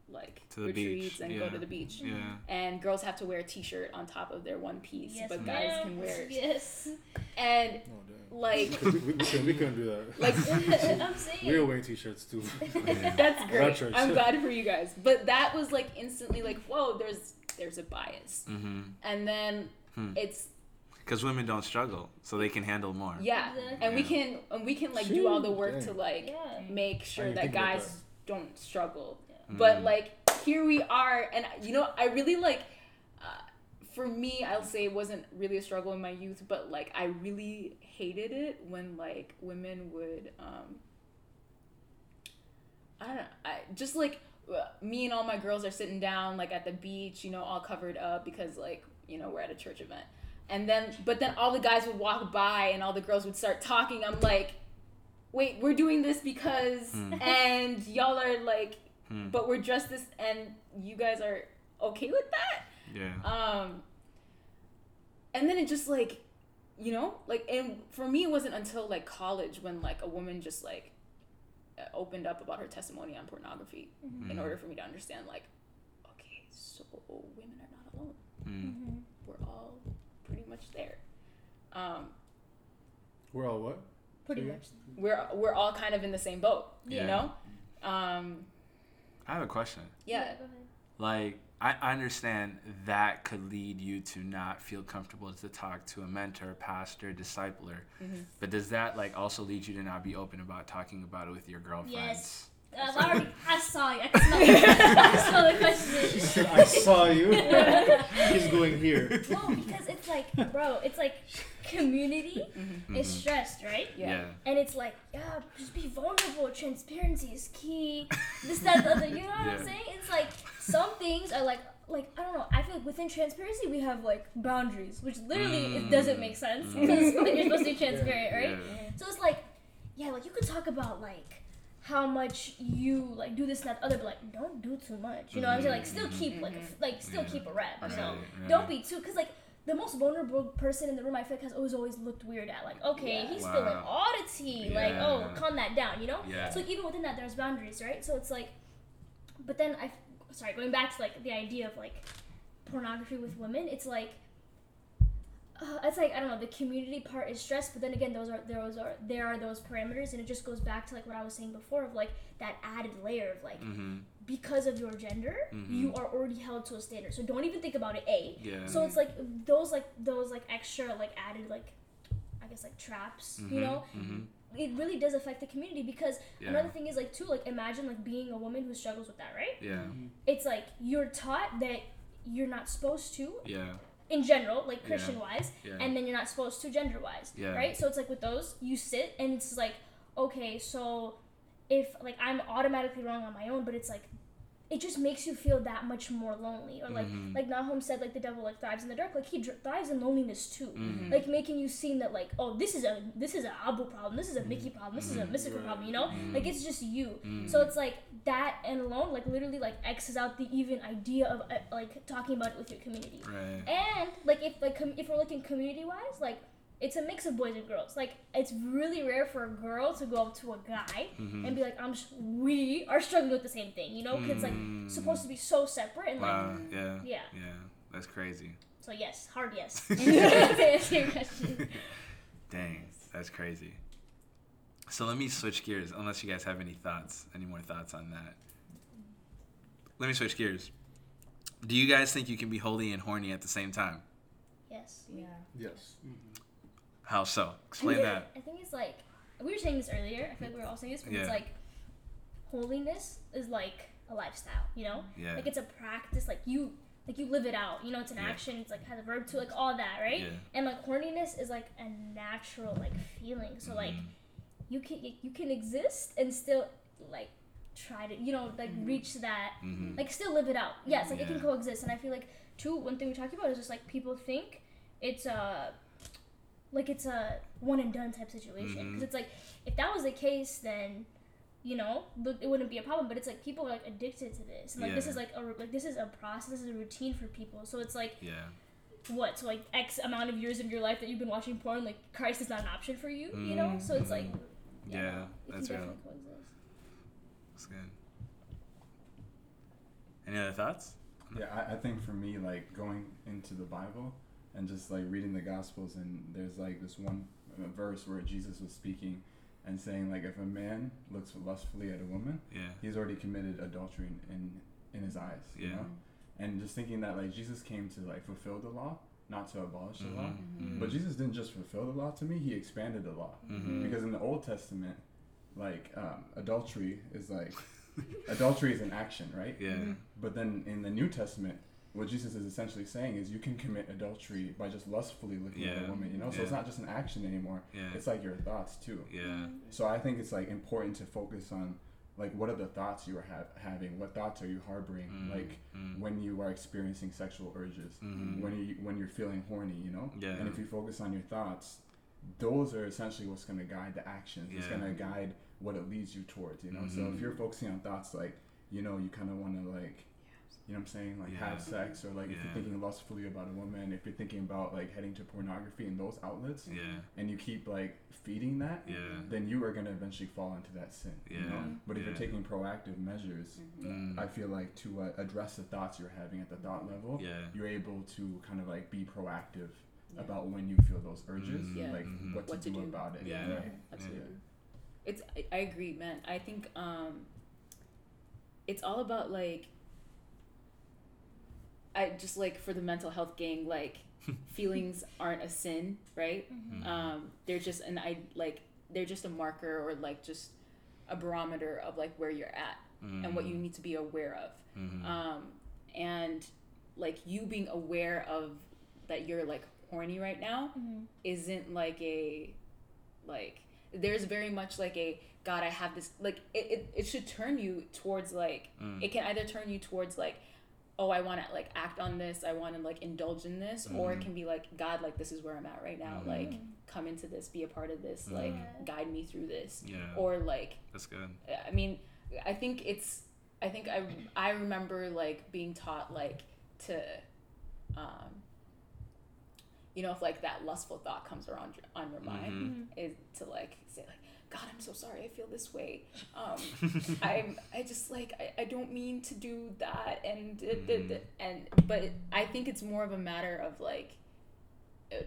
like To the retreats beach, and go to the beach. Yeah. And girls have to wear a t-shirt on top of their one piece, Yes, but guys ma'am. can wear it. Yes. And Oh, like we, we, we, couldn't, we couldn't do that. like I'm saying. we were wearing t-shirts too. that's great. church. I'm glad for you guys. But that was like instantly like, whoa, there's there's a bias. Mm-hmm. And then Hmm. it's Because women don't struggle, so they can handle more. yeah. Exactly. And we can and we can like do all the Shoot, work to like Yeah. make sure that guys that. don't struggle. Mhm. But like here we are, and you know, I really like. Uh, for me, I'll say it wasn't really a struggle in my youth, but like I really hated it when like women would. um I don't know. I just like uh, me and all my girls are sitting down like at the beach, you know, all covered up because like you know we're at a church event, and then but then all the guys would walk by and all the girls would start talking. I'm like, wait, we're doing this because, Hmm. and y'all are like Hmm. but we're dressed this and you guys are okay with that Yeah. um and then it just like you know like and for me it wasn't until like college when like a woman just like uh, opened up about her testimony on pornography in Mhm. order for me to understand like okay so women are not alone Mm. Mhm. we're all pretty much there um We're all what? Pretty Yeah. much. we're we're all kind of in the same boat Yeah. you know um I have a question. yeah Go ahead. Like, I I understand that could lead you to not feel comfortable to talk to a mentor, pastor, discipler. Mhm. But does that like also lead you to not be open about talking about it with your girlfriends? Yes. Uh, I I saw you. I can smell, I can smell the question. I saw you. He's going here. No, because it's like, bro, it's like community is Mhm. stressed, right? Yeah. Yeah. And it's like, yeah, just be vulnerable. Transparency is key. This, that, the other. You know what Yeah. I'm saying? It's like some things are like, like I don't know. I feel like within transparency we have like boundaries, which literally it doesn't make sense Mm. because you're supposed to be transparent, right? Yeah. So it's like, yeah, like you could talk about like how much you like do this and that other, but like don't do too much. You know what I'm saying? Like still mm-hmm. keep like a f like still Yeah. keep a rep. You know, Right, don't be too because like. The most vulnerable person in the room, I feel like, has always always looked weird at. Like, okay, Yeah. he's Wow. spilling all the tea. Like, oh, calm that down, you know. Yeah. So like, even within that, there's boundaries, right? So it's like, but then I, sorry, going back to like the idea of like pornography with women, it's like, uh, it's like I don't know. The community part is stressed, but then again, those are those are there are those parameters, and it just goes back to like what I was saying before of like that added layer of like Mm-hmm. because of your gender, Mhm. you are already held to a standard. So don't even think about it. A. Yeah. So it's like those like those like extra like added like I guess like traps, you know, hmm it really does affect the community because Yeah. another thing is like too like imagine like being a woman who struggles with that right Yeah. it's like you're taught that you're not supposed to Yeah. In general like christian wise Yeah. and then you're not supposed to gender wise Yeah. right so it's like with those you sit and it's like okay so if like i'm automatically wrong on my own but it's like it just makes you feel that much more lonely or like Mhm. like nahum said like the devil like thrives in the dark like he dr- thrives in loneliness too Mhm. like making you seem that like oh this is a this is a abu problem this is a mickey problem this is a Mhm. mystica Right. problem you know Mhm. like it's just you Mhm. so it's like that and alone like literally like x's out the even idea of uh, like talking about it with your community Right. and like if like com- if we're looking community wise like it's a mix of boys and girls like it's really rare for a girl to go up to a guy Mhm. and be like i'm sh- we are struggling with the same thing you know because like Mm. supposed to be so separate and Wow. like Yeah. yeah Yeah. That's crazy. so yes hard yes to answer your question Dang, that's crazy. So let me switch gears, unless you guys have any thoughts, any more thoughts on that. Let me switch gears. Do you guys think you can be holy and horny at the same time? yes Yeah. Yes. How so? Explain I think, that. I think it's like we were saying this earlier. I feel like we were all saying this, but Yeah. it's like holiness is like a lifestyle. You know, Yeah. like it's a practice. Like you, like you live it out. You know, it's an Yeah. action. It's like has a verb to like all that, right? Yeah. And like horniness is like a natural like feeling. So like Mhm. you can you can exist and still like try to you know like reach that Mhm. like still live it out. Yes, like it can coexist. And I feel like too one thing we're talking about is just like people think it's a like it's a one and done type situation because Mhm. it's like if that was the case then you know it wouldn't be a problem but it's like people are like addicted to this and like this is like a like this is a process this is a routine for people so it's like Yeah. what so like x amount of years of your life that you've been watching porn like christ is not an option for you you know so it's like Mhm. Yeah, it that's can real. definitely coexist That's good. Any other thoughts? Yeah, I, I think for me, like going into the Bible and just like reading the Gospels, and there's like this one uh, verse where Jesus was speaking and saying like if a man looks lustfully at a woman, Yeah. he's already committed adultery in in, in his eyes. You Yeah. know? And just thinking that like Jesus came to like fulfill the law, not to abolish the law. Mhm. But Jesus didn't just fulfill the law to me; he expanded the law. Mhm. Because in the Old Testament, like um, adultery is like adultery is an action, right? Yeah. Mhm. But then in the New Testament, what Jesus is essentially saying is you can commit adultery by just lustfully looking at a woman, you know? So it's not just an action anymore. Yeah. It's like your thoughts too. Yeah. So I think it's like important to focus on like what are the thoughts you are ha- having? What thoughts are you harboring? Mm, Like mm, when you are experiencing sexual urges, mhm. when you when you're feeling horny, you know? Yeah. And if you focus on your thoughts, those are essentially what's going to guide the actions. It's going to guide what it leads you towards, you know? So if you're focusing on thoughts like, you know, you kind of want to like you know what I'm saying? Like Yeah. have sex or like if you're thinking lustfully about a woman, if you're thinking about like heading to pornography and those outlets Yeah. and you keep like feeding that, Yeah. then you are going to eventually fall into that sin. You Yeah. know? But if Yeah. you're taking proactive measures, Mm. I feel like to uh, address the thoughts you're having at the thought level, Yeah. you're able to kind of like be proactive Yeah. about when you feel those urges, Mhm. Yeah. like Mhm. what, What to, to do, do. about it. Yeah. Right? Absolutely. It's I, I agree, man. I think um it's all about like I just like for the mental health gang, like feelings aren't a sin, right? Mhm. Um they're just an I like they're just a marker or like just a barometer of like where you're at and what you need to be aware of. Mhm. Um and like you being aware of that you're like horny right now Mm-hmm. isn't like a like there's very much like a god i have this like it, it, it should turn you towards like Mm. it can either turn you towards like oh i want to like act on this i want to like indulge in this or it Mhm. can be like god like this is where i'm at right now Mhm. like come into this be a part of this like Mhm. guide me through this Yeah. or like That's good. I mean, I think it's. I think I I remember like being taught like to, um, you know, if like that lustful thought comes around on your mind, Mhm. is to like say like, God, I'm so sorry, I feel this way. Um, I'm I just like I, I don't mean to do that and Mhm. and but I think it's more of a matter of like, uh,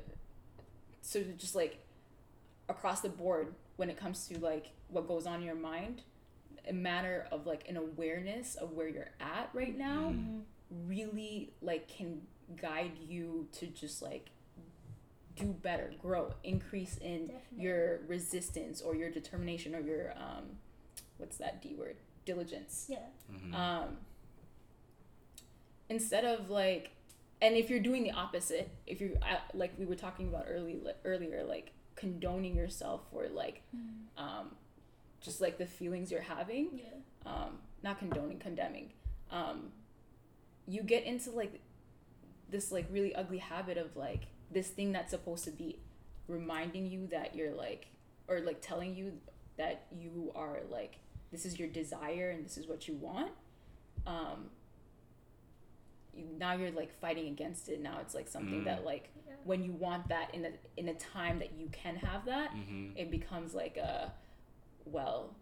so just like across the board when it comes to like what goes on in your mind a matter of like an awareness of where you're at right now Mhm. really like can guide you to just like do better grow increase in Definitely. your resistance or your determination or your um what's that d word diligence Yeah. Mhm. um instead of like and if you're doing the opposite if you uh, like we were talking about early earlier like condoning yourself for like um just like the feelings you're having Yeah. um not condoning condemning um you get into like this like really ugly habit of like this thing that's supposed to be reminding you that you're like or like telling you that you are like this is your desire and this is what you want um you, now you're like fighting against it now it's like something Mm. that like Yeah. when you want that in a in a time that you can have that Mhm. it becomes like a well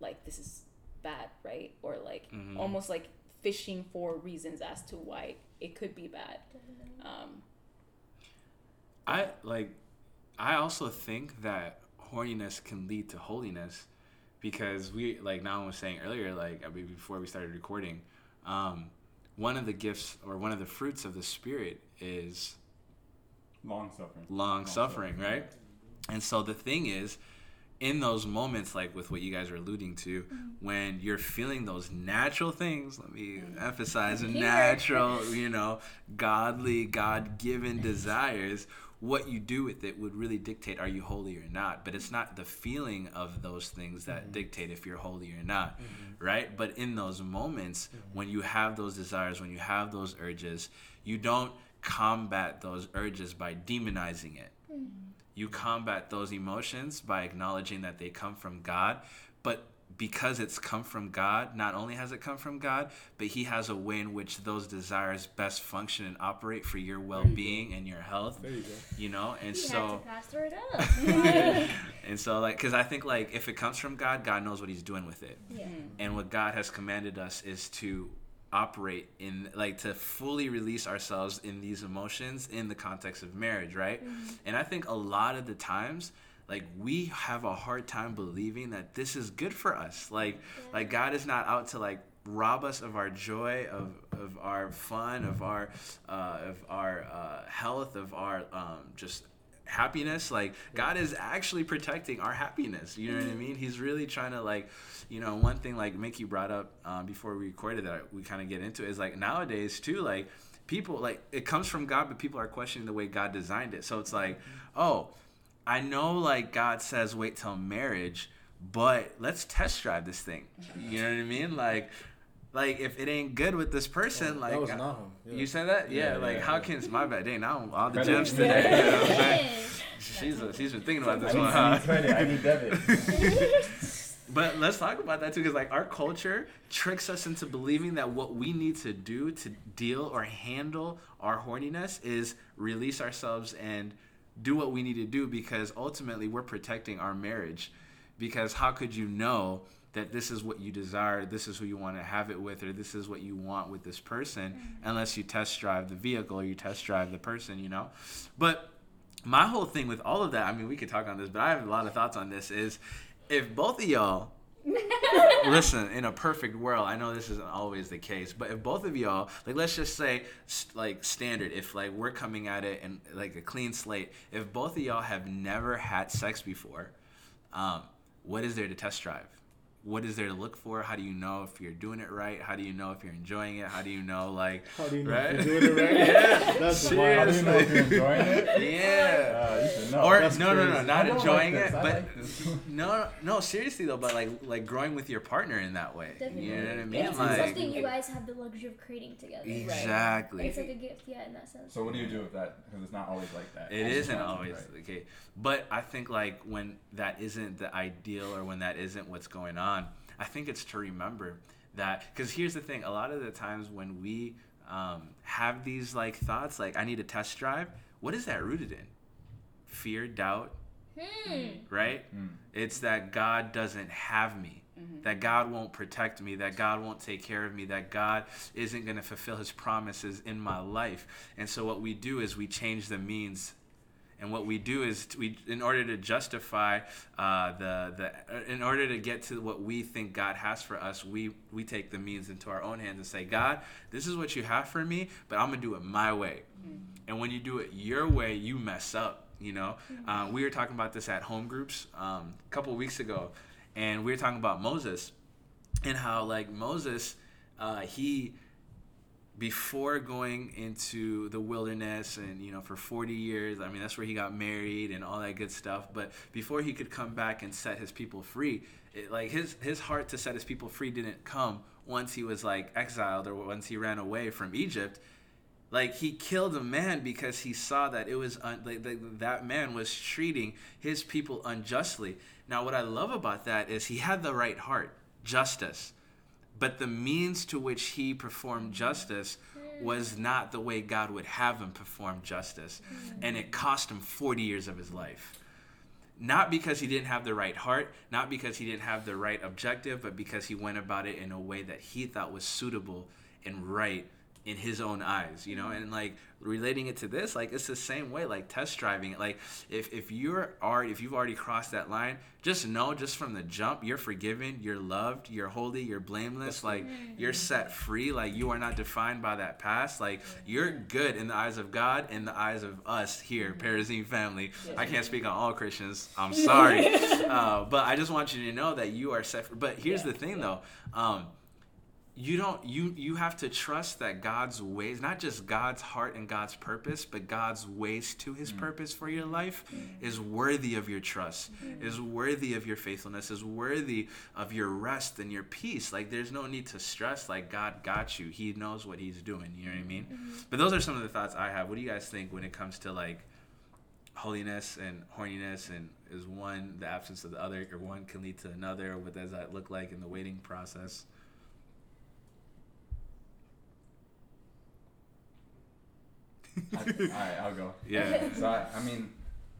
like this is bad right or like Mhm. almost like fishing for reasons as to why it could be bad Definitely. um I like I also think that horniness can lead to holiness because we like Nahum was saying earlier, like I mean, before we started recording, um, one of the gifts or one of the fruits of the spirit is Long suffering. long suffering, right? And so the thing is, in those moments, like with what you guys are alluding to, when you're feeling those natural things, let me emphasize natural, you know, godly, God given desires, what you do with it would really dictate are you holy or not. But it's not the feeling of those things that mm-hmm. dictate if you're holy or not, mm-hmm. right? But in those moments, mm-hmm. when you have those desires, when you have those urges, you don't combat those urges by demonizing it. You combat those emotions by acknowledging that they come from God, but because it's come from God, not only has it come from God, but He has a way in which those desires best function and operate for your well being and your health, There you go. you know? And You so. had to pastor it up. and so like because i think like if it comes from god god knows what he's doing with it yeah. Mm-hmm. and what god has commanded us is to operate in like to fully release ourselves in these emotions in the context of marriage right mm-hmm. and i think a lot of the times like we have a hard time believing that this is good for us. Like like god is not out to like rob us of our joy of of our fun of our uh, of our uh, health of our um, just happiness. Like god is actually protecting our happiness. You know what i mean? He's really trying to like you know one thing like mickey brought up um, before we recorded that we kind of get into is like nowadays too like people like it comes from god but people are questioning the way god designed it. So it's like oh i know like god says wait till marriage but let's test drive this thing you know what i mean like like if it ain't good with this person like that was Nahum. Yeah. you said that? Yeah, Yeah, like yeah, how yeah. can it's my bad? day now all the Credit. gems today. You know what I'm saying? Yeah. She's she's been thinking about this need, one, I huh? need credit. I need debit. But let's talk about that too, because like our culture tricks us into believing that what we need to do to deal or handle our horniness is release ourselves and do what we need to do because ultimately we're protecting our marriage. Because how could you know that this is what you desire, this is who you want to have it with, or this is what you want with this person, mm-hmm. unless you test drive the vehicle or you test drive the person, you know? But my whole thing with all of that, I mean, we could talk on this, but I have a lot of thoughts on this. Is if both of y'all listen in a perfect world, I know this isn't always the case, but if both of y'all, like, let's just say, s- like, standard, if like we're coming at it and like a clean slate, if both of y'all have never had sex before, um, what is there to test drive? What is there to look for? How do you know if you're doing it right? How do you know if you're enjoying it? How do you know, like, How do you know right? if you're doing it right? yeah, That's the Seriously. How do you know if you're enjoying it? yeah. Uh, you know. Or That's no, no, no, not enjoying like it. I but like no, no, seriously though, but like like growing with your partner in that way. Definitely. You know what I mean? Yeah, it's like something you guys have the luxury of creating together. exactly. It's like a gift, yeah, in that sense. So what do you do with that? Because it's not always like that. It Most isn't always right. the case, but I think like when that isn't the ideal or when that isn't what's going on, I think it's to remember that because here's the thing: a lot of the times when we um, have these like thoughts, like I need a test drive, what is that rooted in? Fear, doubt, Hmm. right? Mm. It's that God doesn't have me. That God won't protect me, that God won't take care of me, that God isn't going to fulfill his promises in my life. And so what we do is we change the means. And what we do is we, in order to justify uh, the the, in order to get to what we think God has for us, we we take the means into our own hands and say, God, this is what you have for me, but I'm gonna do it my way. And when you do it your way, you mess up. You know, uh, we were talking about this at home groups um, a couple of weeks ago, and we were talking about Moses and how like Moses, uh, he before going into the wilderness and you know for 40 years i mean that's where he got married and all that good stuff but before he could come back and set his people free it, like his his heart to set his people free didn't come once he was like exiled or once he ran away from egypt. Like he killed a man because he saw that it was un- like, that that man was treating his people unjustly. Now what i love about that is he had the right heart justice but the means to which he performed justice was not the way God would have him perform justice. Mm-hmm. And it cost him 40 years of his life. Not because he didn't have the right heart, not because he didn't have the right objective, but because he went about it in a way that he thought was suitable and right in his own eyes, you know? And like relating it to this, like it's the same way, like test driving it. Like if, if you're already if you've already crossed that line, just know just from the jump, you're forgiven, you're loved, you're holy, you're blameless, like you're set free, like you are not defined by that past. Like you're good in the eyes of God, in the eyes of us here, Perazim family. I can't speak on all Christians. I'm sorry. uh, but I just want you to know that you are set free. But here's the thing though. Um, you don't you you have to trust that God's ways, not just God's heart and God's purpose, but God's ways to his mm. purpose for your life is worthy of your trust, mm. is worthy of your faithfulness, is worthy of your rest and your peace. Like there's no need to stress like God got you. He knows what he's doing, you know what I mean? Mm-hmm. But those are some of the thoughts I have. What do you guys think when it comes to like holiness and horniness and is one the absence of the other or one can lead to another? What does that look like in the waiting process? I, all right, I'll go. Yeah. So I, I mean,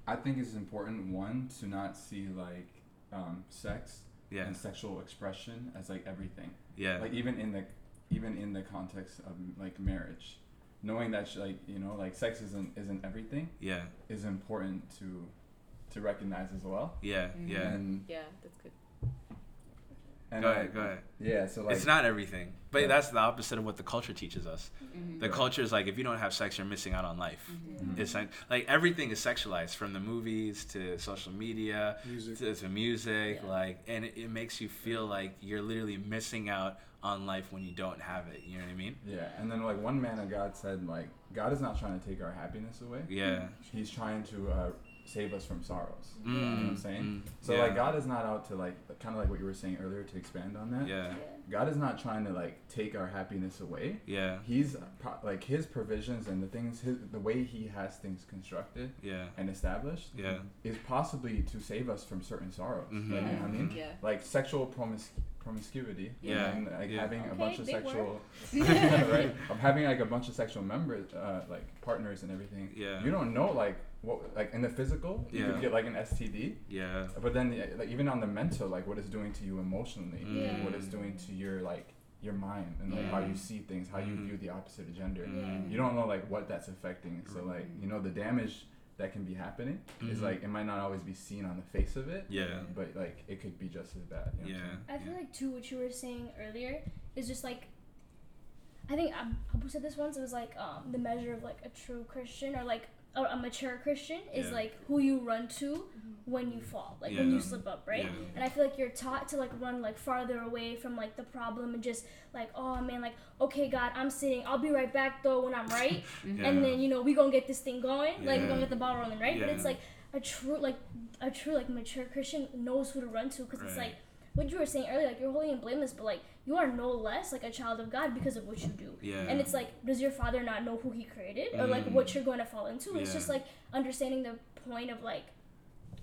I think it's important one to not see like um, sex Yeah. and sexual expression as like everything. Yeah. Like even in the even in the context of like marriage, knowing that sh- like you know like sex isn't isn't everything Yeah. is important to to recognize as well. Yeah. Mhm. Yeah. And, Yeah, that's good. And Go ahead. Go ahead. Yeah. So like it's not everything, but Yeah. that's the opposite of what the culture teaches us. Mm-hmm. The Right. culture is like if you don't have sex, you're missing out on life. Mhm. It's like, like everything is sexualized from the movies to social media Music. to, to music, Yeah. like, and it, it makes you feel like you're literally missing out on life when you don't have it. You know what I mean? Yeah, and then like one man of God said like God is not trying to take our happiness away. Yeah. He's trying to uh, save us from sorrows. Mm, You know what I'm saying? mm, So yeah. like God is not out to like kind of like what you were saying earlier to expand on that. Yeah. God is not trying to like take our happiness away. Yeah. He's like his provisions and the things his, the way he has things constructed Yeah. and established Yeah. is possibly to save us from certain sorrows. Mhm. Like, you know what I mean? Yeah. Like sexual promis- promiscuity. Yeah. And like Yeah. having a bunch of sexual right? Of having like a bunch of sexual members uh, like partners and everything. Yeah. You don't know like what like in the physical you Yeah. could get like an STD. Yeah. But then like even on the mental, like what it's doing to you emotionally, Yeah. what it's doing to your like your mind and like how you see things, how you Mhm. view the opposite of gender. Mm. You don't know like what that's affecting. So like you know the damage that can be happening is Mhm. like it might not always be seen on the face of it, Yeah. but like it could be just as bad. You know what I'm Yeah. saying? I feel yeah. like too what you were saying earlier is just like I think um, Abu said this once. It was like um, the measure of like a true Christian or like a, a mature Christian is Yeah. like who you run to when you fall, like when you slip up, right? Yeah. And I feel like you're taught to like run like farther away from like the problem and just like oh man, like okay God, I'm sitting. I'll be right back though when I'm right, Yeah. Mm-hmm. and then you know we gonna get this thing going, like we Yeah. gonna get the ball rolling, right? But it's like a true like a true like mature Christian knows who to run to because it's like what you were saying earlier, like you're holy and blameless, but like you are no less like a child of God because of what you do. Yeah. And it's like, does your father not know who he created or like Mm. what you're going to fall into? It's just like understanding the point of like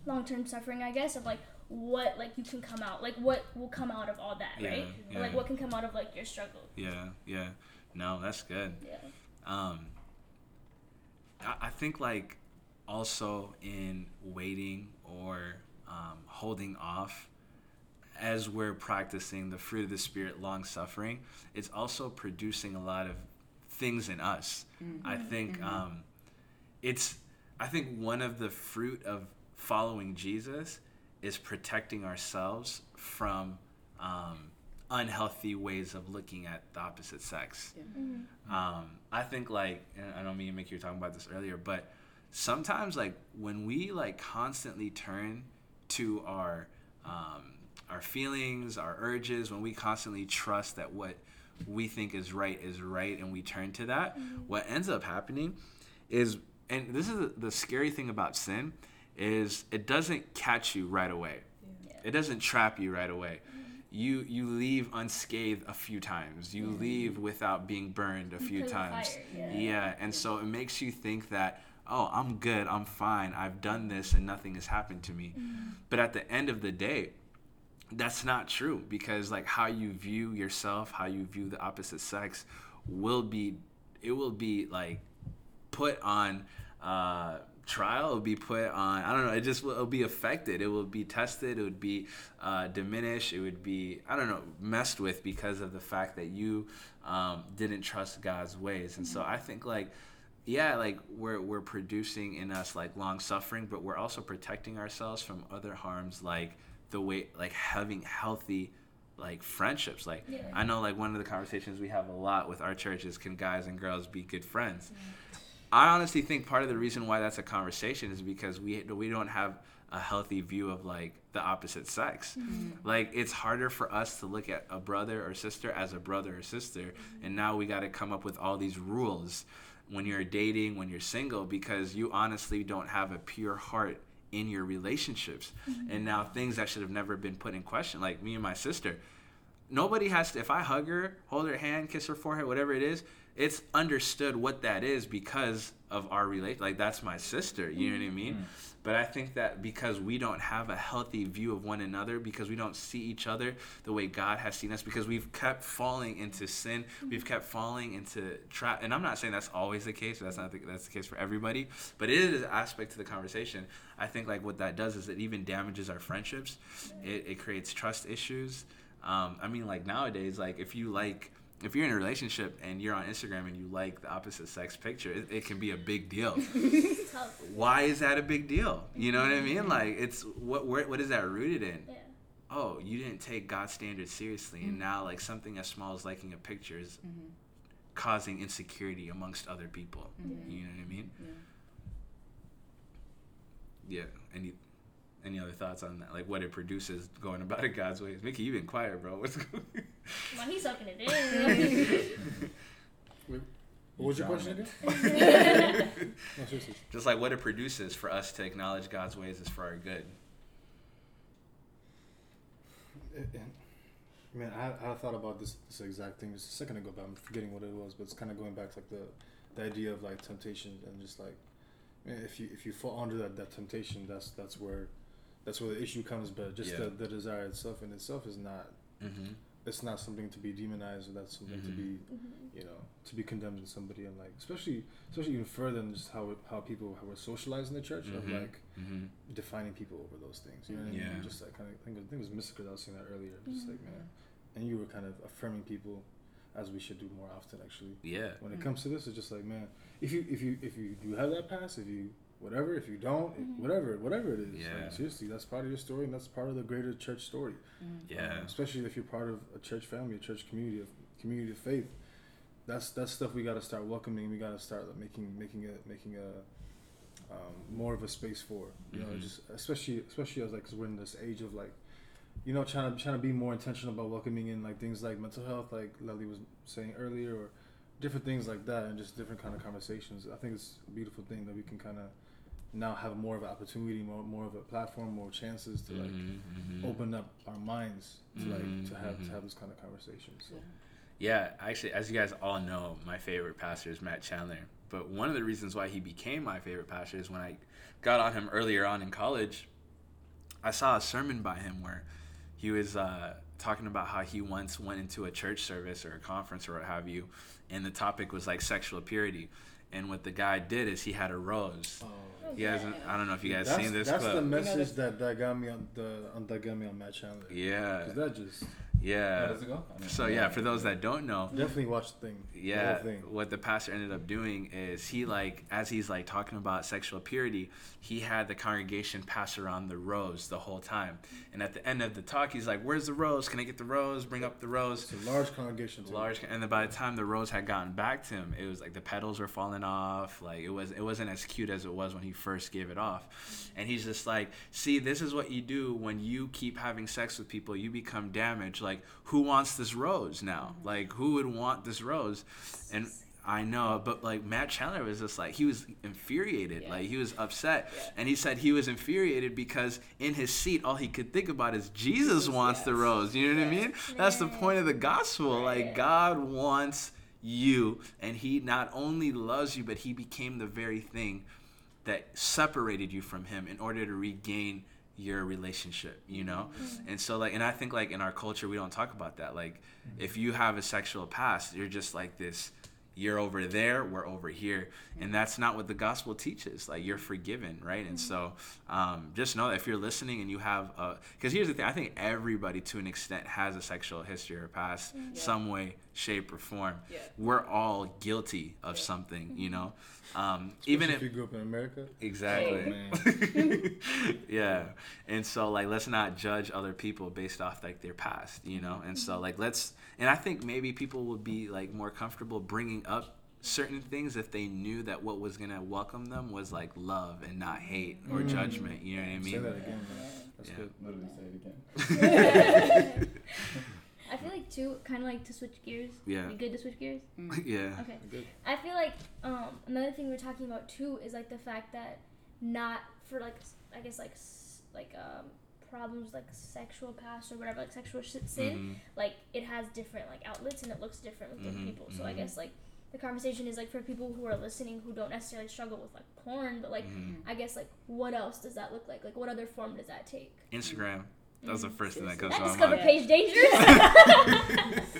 long term suffering, I guess, of like what like you can come out, like what will come out of all that, Yeah, right? yeah. Or like what can come out of like your struggle. Yeah. Yeah. No, that's good. Yeah. Um, I, I think like also in waiting or um, holding off as we're practicing the fruit of the spirit long suffering it's also producing a lot of things in us. I think um, it's i think one of the fruit of following jesus is protecting ourselves from um, unhealthy ways of looking at the opposite sex. Um, I think like and I know me and Mickey were talking about this earlier, but sometimes like when we like constantly turn to our um, our feelings, our urges, when we constantly trust that what we think is right is right, and we turn to that, what ends up happening is, and this is the, scary thing about sin, is it doesn't catch you right away. It doesn't trap you right away. You you leave unscathed a few times. You leave without being burned a few times. fire, yeah. yeah, and so it makes you think that oh, I'm good, I'm fine, I've done this and nothing has happened to me. But at the end of the day, that's not true because like how you view yourself, how you view the opposite sex will be it will be like put on uh, trial. It will be put on. I don't know. It just will it'll be affected. It will be tested. It would be uh, diminished. It would be I don't know messed with because of the fact that you um, didn't trust God's ways. And so I think like yeah, like we're we're producing in us like long suffering, but we're also protecting ourselves from other harms like the way like having healthy like friendships. Like Yeah. i know like one of the conversations we have a lot with our church is can guys and girls be good friends? I honestly think part of the reason why that's a conversation is because we we don't have a healthy view of like the opposite sex. Mm-hmm. Like it's harder for us to look at a brother or sister as a brother or sister mm-hmm. and now we got to come up with all these rules when you're dating when you're single because you honestly don't have a pure heart in your relationships. Mm-hmm. And now things that should have never been put in question like me and my sister. Nobody has to if i hug her hold her hand kiss her forehead whatever it is it's understood what that is because of our relation like that's my sister you know what i mean? But i think that because we don't have a healthy view of one another because we don't see each other the way god has seen us because we've kept falling into sin we've kept falling into trap and i'm not saying that's always the case that's not the, that's the case for everybody but it is an aspect to the conversation. I think like what that does is it even damages our friendships. It, it creates trust issues. Um, I mean, like nowadays, like if you like if you're in a relationship and you're on Instagram and you like the opposite sex picture, it, it can be a big deal. Why is that a big deal? You know what I mean? Mm-hmm. Like it's what where, what is that rooted in? Yeah. Oh, you didn't take God's standards seriously, and mm-hmm. now like something as small as liking a picture is mm-hmm. causing insecurity amongst other people. You know what I mean? Yeah. Any any other thoughts on that? Like what it produces going about it God's ways. Mickey, you've been quiet, bro. What's going? Well, he's sucking it in. What was your question again? no, seriously. Just like what it produces for us to acknowledge God's ways is for our good. It- it- Man, I, I thought about this this exact thing just a second ago, but I'm forgetting what it was. But it's kind of going back to like the the idea of like temptation and just like man, if you if you fall under that, that temptation, that's that's where that's where the issue comes. But just Yeah. the, the desire itself in itself is not Mm-hmm. it's not something to be demonized or that's something to be you know to be condemned in somebody and like especially especially even further than just how how people how we're socialized in the church of Mhm. like Mm-hmm. defining people over those things. You know what I Yeah. mean? Just like kind of, I think, I think it was Mystica that was saying that earlier. Just like man, and you were kind of affirming people as we should do more often. Actually, Yeah. when it comes to this, it's just like man, if you if you if you do have that pass, if you whatever, if you don't, it- whatever whatever it is, Yeah. like, seriously, that's part of your story and that's part of the greater church story. Yeah. Um, especially if you're part of a church family, a church community of community of faith. That's that's stuff we got to start welcoming. We got to start like, making making a making a um, more of a space for. You know, Mhm. just especially especially as like because we're in this age of like, you know, trying to trying to be more intentional about welcoming in like things like mental health, like Lely was saying earlier, or different things like that, and just different kind of conversations. I think it's a beautiful thing that we can kind of now have more of an opportunity, more more of a platform, more chances to like Mm-hmm. open up our minds to like Mhm, to have to have this kind of conversation. So Yeah, actually, as you guys all know, my favorite pastor is Matt Chandler. But one of the reasons why he became my favorite pastor is when I got on him earlier on in college, I saw a sermon by him where he was uh, talking about how he once went into a church service or a conference or what have you, and the topic was like sexual purity. And what the guy did is he had a rose. He hasn't. I don't know if you guys that's, seen this that's clip. the message that, that got me on the on that got me on Matt Chandler. yeah, 'Cause that just yeah. How does it go? I mean, So yeah, for those that don't know, definitely watch the thing. yeah whole thing. what the pastor ended up doing is he like as he's like talking about sexual purity he had the congregation pass around the rose the whole time and at the end of the talk he's like where's the rose can i get the rose bring up the rose It's a large congregation. Too. large and then by the time the rose had gotten back to him it was like the petals were falling off like it was it wasn't as cute as it was when he first gave it off and he's just like see this is what you do when you keep having sex with people you become damaged like who wants this rose now mm-hmm. like who would want this rose and I know, but like Matt Chandler was just like he was infuriated, Yeah. like he was upset, Yeah. and he said he was infuriated because in his seat all he could think about is Jesus wants the rose. You know what I mean? That's the point of the gospel. Like God wants you, and He not only loves you, but He became the very thing that separated you from Him in order to regain your relationship. You know, mm-hmm. and so like, and I think like in our culture we don't talk about that. Like, mm-hmm. if you have a sexual past, you're just like this. You're over there, we're over here, and that's not what the gospel teaches. Like you're forgiven, right? And so, mm-hmm. um, just know that if you're listening and you have, a because here's the thing: I think everybody, to an extent, has a sexual history or past, some way, shape, or form. Yeah. We're all guilty of something, you mm-hmm. know. Um, even if if you grew up in America. Exactly. Oh, yeah. And so like let's not judge other people based off like their past, you know? And so mm-hmm. like let's and I think maybe people would be like more comfortable bringing up certain things if they knew that what was going to welcome them was like love and not hate or mm. judgment, you know what I mean? Say mean? that again, man. That's Yeah. good. Literally say it again. I feel like too, kind of like to switch gears. Yeah. Be good to switch gears. yeah. Okay. Good. I feel like um, another thing we're talking about too is like the fact that not for like I guess like like um, problems like sexual past or whatever like sexual sh- sin Mhm. like it has different like outlets and it looks different with different Mhm, people. So I mhm. guess like the conversation is like for people who are listening who don't necessarily struggle with like porn, but like Mhm. I guess like what else does that look like? Like what other form does that take? Instagram. That was the first thing that comes to my discover mind. page dangerous.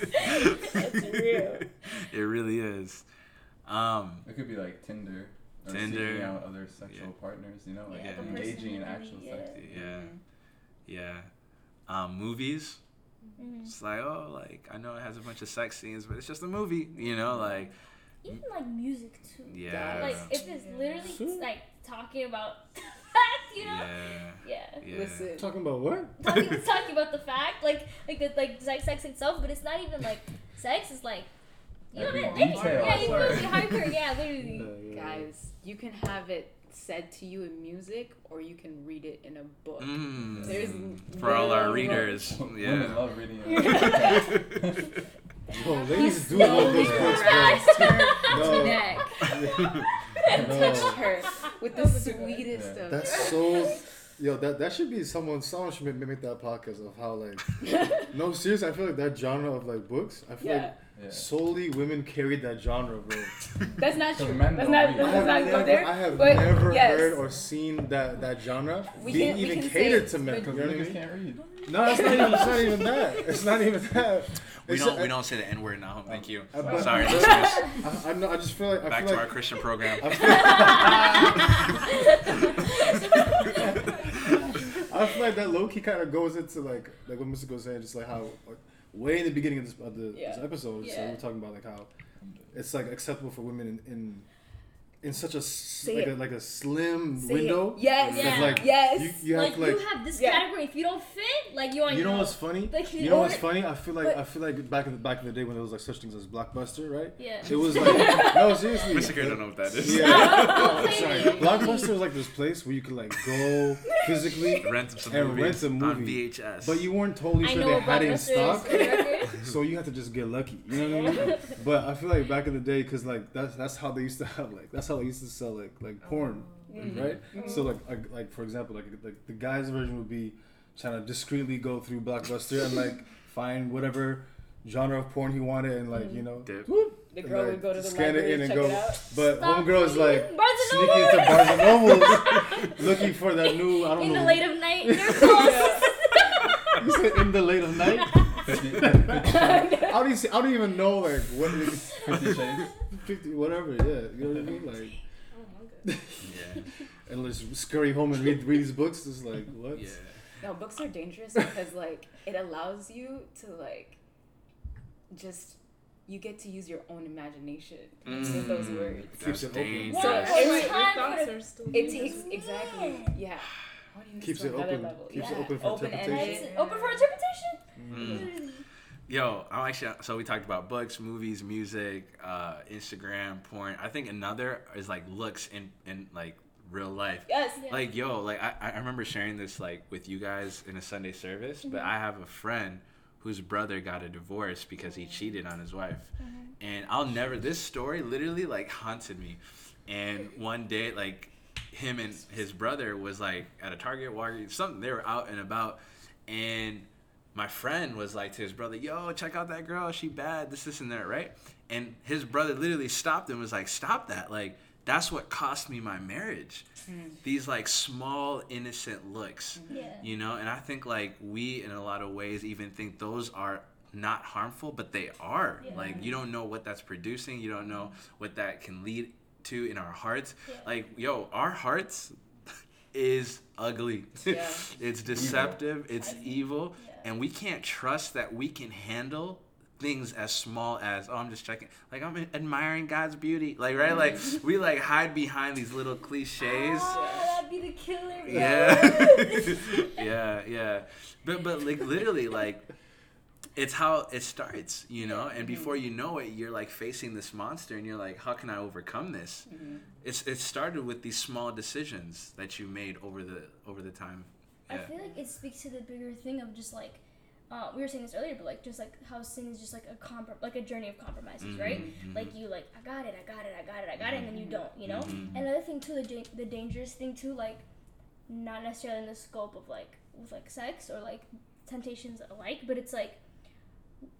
That's real. It really is. Um It could be like Tinder. Or Tinder. seeking out other sexual Yeah. partners, you know, like Yeah. engaging in actual yeah. sex. yeah. Yeah. Um movies. Mhm. It's like, oh, like I know it has a bunch of sex scenes, but it's just a movie, you know, like Even like music too. yeah, Like if it's Yeah. literally Sure. like talking about fact, you know? yeah, Yeah. yeah. Listen. Talking about what? Talking, talking about the fact, like like the like sex sex itself, but it's not even like sex. It's like you know Every what I mean? detail. Yeah, you go to hardcore. Yeah, literally. Yeah, yeah. Guys, you can have it said to you in music, or you can read it in a book. Mm. There's for all our readers, Women yeah. love reading it. Yo, ladies do slowly love those books, bro. crashed. No. neck and No. touched her uh, with the That was a good one. sweetest Yeah. of. That's so. Yo, that that should be someone. Someone should make, make that podcast of how like. no, seriously, I feel like that genre of like books. I feel yeah, like Yeah. solely women carried that genre, bro. that's not So true. men That's don't not. I have not go never, there. I have but never yes. heard or seen that that genre We being can- even catered to men. Because You know what I niggas can't read. No, it's not even. It's not even that. It's not even that. We It's don't a- we don't say the N word now. Thank you. I- but- Sorry, but- I, I know. I just feel like. I Back feel to like, our Christian program. I feel like that low key kind of goes into like like what Mr. was saying, just like how like, way in the beginning of this of the Yeah. this episode, so Yeah. we we're talking about like how it's like acceptable for women in in, in such a s- Say like it. a like a slim Say it. window. Yes. Yeah. It's like Yes. you, you have like, to like you have this Yeah. category. If you don't fit, like you on you your know own. what's funny? Like, You know what's funny? I feel like but- I feel like back in the back in the day when there was like such things as Blockbuster, right? Yeah. It was like no seriously. Mr. I don't know what that is. Yeah. Oh, Sorry. Blockbuster was like this place where you could like go physically, Rent some And movies rent a on. VHS. but you weren't totally sure they had it in stock. Is. for the record. So you have to just get lucky, you know what I mean? but I feel like back in the day, cause like that's that's how they used to have like that's how they used to sell like like porn, Mhm. right? So like like, like for example, like like the guy's version would be trying to discreetly go through Blockbuster and like find whatever genre of porn he wanted and like you know Dip. whoop, The girl like, would go to the scan it library in and and check go. it out. But Stop homegirl is like reading Barnes and sneaking Noble. into Barnes and Noble looking for that new I don't in know. the late of night. They're closed. You said in the late of night. 50, 50 shades. I don't even I don't even know like what it is. 50 shades. 50 whatever yeah you know what I mean like Oh my god. yeah, and just scurry home and read read these books just like what yeah. No, books are dangerous because like it allows you to like just you get to use your own imagination with those Mm, words. Keeps That's it open. dangerous. So Yeah, every it's Your time thoughts are still It takes exactly yeah. Horniness Keeps to it another open. Level. Keeps yeah. it open for Open-ended. interpretation. It's open for interpretation. Mm. Yo, I'm actually so we talked about books, movies, music, uh, Instagram, porn. I think another is like looks in in like real life. Yes. Yeah. Like yo, like I, I remember sharing this like with you guys in a Sunday service, but I have a friend whose brother got a divorce because he cheated on his wife. And I'll never this story literally like haunted me. And one day like him and his brother was like at a Target Walgreens something they were out and about and my friend was like to his brother, "Yo, check out that girl. She bad. This, this, and that, right?" And his brother literally stopped him. and Was like, "Stop that! Like, that's what cost me my marriage. Mm. These like small, innocent looks, mm-hmm. Yeah. you know." And I think like we, in a lot of ways, even think those are not harmful, but they are. Yeah. Like, you don't know what that's producing. You don't know mm. what that can lead to in our hearts. Yeah. Like, yo, our hearts is ugly. Yeah. it's deceptive. It's evil Yeah. and we can't trust that we can handle things as small as oh i'm just checking like i'm admiring god's beauty like right like we like hide behind these little cliches Ah, that'd be the killer. bro. yeah yeah yeah but but like literally like it's how it starts you know? And before you know it you're like facing this monster and you're like how can i overcome this? It's it started with these small decisions that you made over the over the time. I feel like it speaks to the bigger thing of just like uh, we were saying this earlier, but like just like how sin is just like a comprom- like a journey of compromises, right? Mhm, Like you like I got it, I got it, I got it, I got it, and then you don't, you know. Mhm. Another thing too, the da- the dangerous thing too, like not necessarily in the scope of like with like sex or like temptations alike, but it's like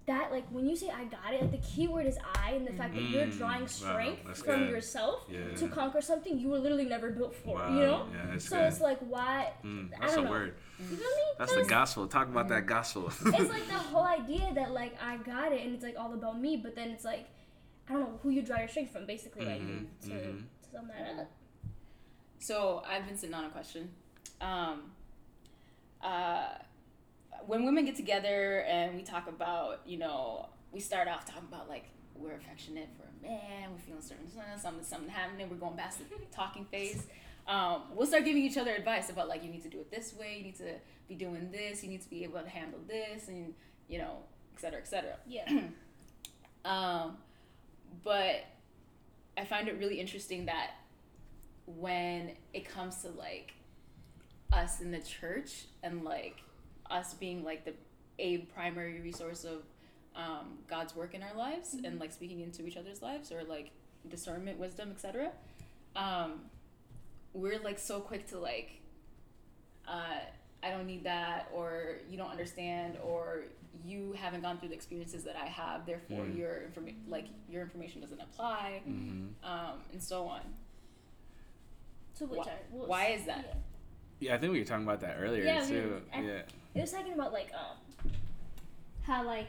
that like when you say I got it, like the key word is I, and the fact that you're Mm, drawing strength that's from good. yourself Yeah. to conquer something you were literally never built for, Wow, you know. yeah, that's so good. it's like why Mm, I that's a don't know. word. you feel me? That's the 'Cause gospel. Talk about that gospel. it's like the whole idea that like I got it and it's like all about me, but then it's like I don't know who you draw your strength from, basically, like Mhm, to, mhm. to sum that up. So I've been sitting on a question. Um, uh, when women get together and we talk about, you know, we start off talking about like we're affectionate for a man, we're feeling certain something, something happening, we're going past the talking phase. Um, we'll start giving each other advice about like you need to do it this way, you need to be doing this, you need to be able to handle this, and you know, et cetera, et cetera. Yeah. Um, but I find it really interesting that when it comes to like us in the church and like us being like the a primary resource of um, God's work in our lives and like speaking into each other's lives or like discernment, wisdom, etc. Um, we're like so quick to like, uh, I don't need that, or you don't understand, or you haven't gone through the experiences that I have, therefore Mm. your informa- like your information doesn't apply, hmm um, and so on. So which Why- are well, why is that? yeah. Yeah, I think we were talking about that earlier Yeah, we- too. I- yeah. It was talking about like um how like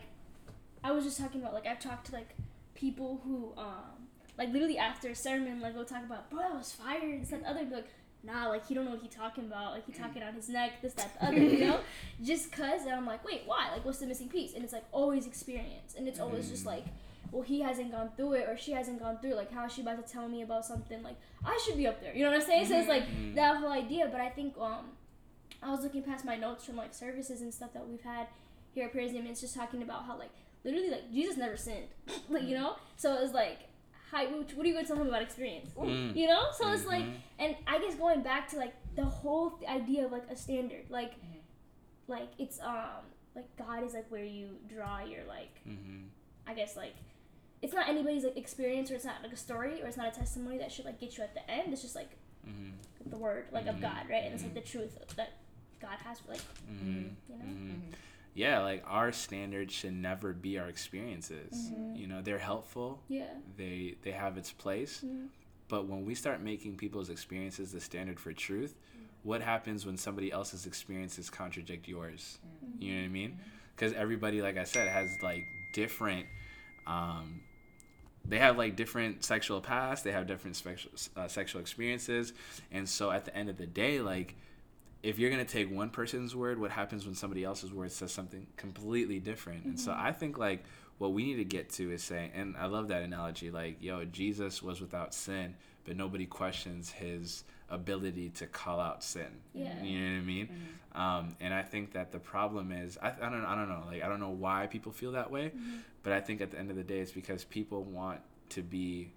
I was just talking about like I've talked to like people who um like literally after a sermon like we'll talk about bro that was fire and this that and the other be like nah like he don't know what he talking about. Like he talking on his neck this that the other you know? Just cause and I'm like wait why? Like what's the missing piece? And it's like always experience. And it's always just like well he hasn't gone through it or she hasn't gone through it like how is she about to tell me about something like I should be up there you know what I'm saying so it's like Mhm. that whole idea but I think um I was looking past my notes from like services and stuff that we've had here at Perazim, and it's just talking about how like literally like Jesus never sinned, like you know. So it's like, hi, what are you going to tell him about experience? Mm. You know. So it's like, and I guess going back to like the whole th- idea of like a standard, like, like it's um like God is like where you draw your like Mhm. I guess like. It's not anybody's like experience, or it's not like a story, or it's not a testimony that should like get you at the end. It's just like Mhm. the word, like of Mhm. God, right? And it's like Mhm. the truth that God has, for, like Mhm. you know. Mhm. Mhm. Yeah, like our standards should never be our experiences. You know, they're helpful. Yeah. They they have its place. But when we start making people's experiences the standard for truth, what happens when somebody else's experiences contradict yours? You know what I mean? Because everybody, like I said, has like different. Um, they have like different sexual past. They have different sexual uh, sexual experiences, and so at the end of the day, like if you're gonna take one person's word, what happens when somebody else's word says something completely different? And so I think like what we need to get to is saying, and I love that analogy, like yo, Jesus was without sin, but nobody questions his ability to call out sin. Yeah. You know what I mean? Um, and I think that the problem is, I, I don't, I don't know, like I don't know why people feel that way, but I think at the end of the day, it's because people want to be,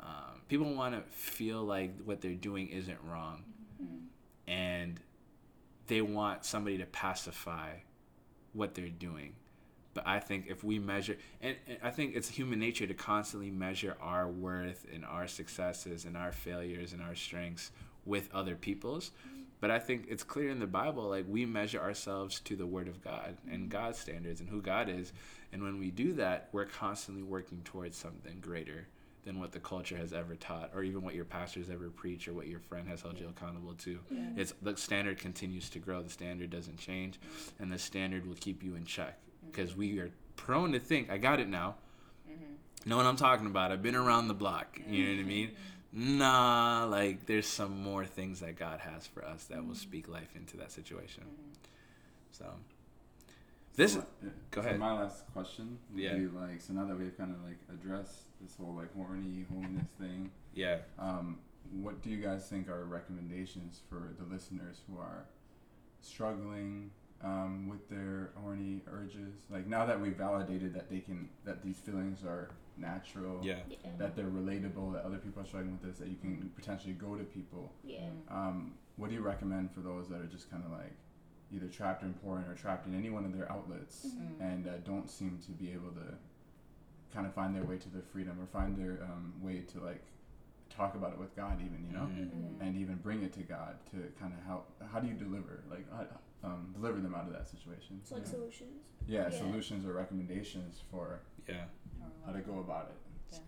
um, people want to feel like what they're doing isn't wrong, and they want somebody to pacify what they're doing. I think if we measure, and, and I think it's human nature to constantly measure our worth and our successes and our failures and our strengths with other people's. But I think it's clear in the Bible, like we measure ourselves to the Word of God and mm-hmm. God's standards and who God is. And when we do that, we're constantly working towards something greater than what the culture has ever taught, or even what your pastors ever preach, or what your friend has held you accountable to. It's the standard continues to grow. The standard doesn't change, and the standard will keep you in check because we are prone to think, "I got it now." Mm-hmm. Know what I'm talking about? I've been around the block. You know what I mm-hmm. mean? Nah, like there's some more things that God has for us that will mm-hmm. speak life into that situation. So, this So, is go so ahead. my last question would Yeah. be like, so now that we've kind of like addressed this whole like horny holiness thing, yeah. um, what do you guys think are recommendations for the listeners who are struggling um, with their horny urges? Like now that we've validated that they can, that these feelings are natural, Yeah. Yeah. that they're relatable, that other people are struggling with this, that you can potentially go to people. Yeah. Um, what do you recommend for those that are just kind of like either trapped in porn or trapped in any one of their outlets Mm-hmm. and uh, don't seem to be able to kind of find their way to their freedom or find their um, way to like talk about it with God, even you know, Mhm. and even bring it to God to kind of help. How do you deliver like how, um, deliver them out of that situation? So like yeah. solutions. yeah, yeah. solutions or recommendations for Yeah. how to go about it.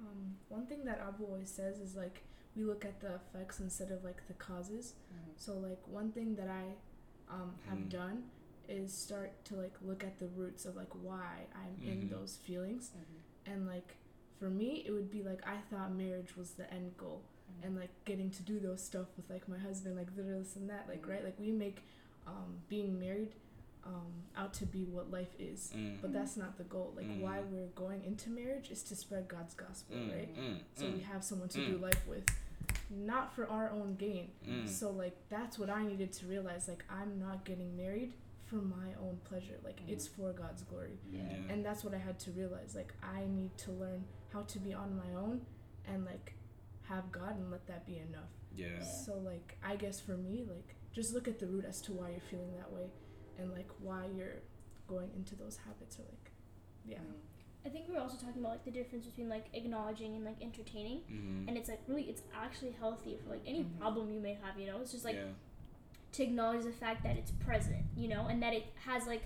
Um, one thing that Abu always says is like we look at the effects instead of like the causes. So like one thing that I um, have Mm. done is start to like look at the roots of like why I'm in Mhm. those feelings, and like for me it would be like I thought marriage was the end goal, and like getting to do those stuff with like my husband, like this and that, like right, like we make um, being married um, out to be what life is. Mm. But that's not the goal. Like why Mm. we're going into marriage is to spread God's gospel, Mm, right? mm, So mm, we have someone to Mm. do life with, not for our own gain. mm. So like that's what I needed to realize. Like I'm not getting married for my own pleasure. Like it's for God's glory. Yeah. And that's what I had to realize. Like I need to learn how to be on my own and like have God and let that be enough. yeah. So like I guess for me, like just look at the root as to why you're feeling that way and like why you're going into those habits or like yeah. I think we are also talking about like the difference between like acknowledging and like entertaining, Mhm. and it's like really it's actually healthy for like any Mhm. problem you may have. You know, it's just like yeah. to acknowledge the fact that it's present, you know, and that it has like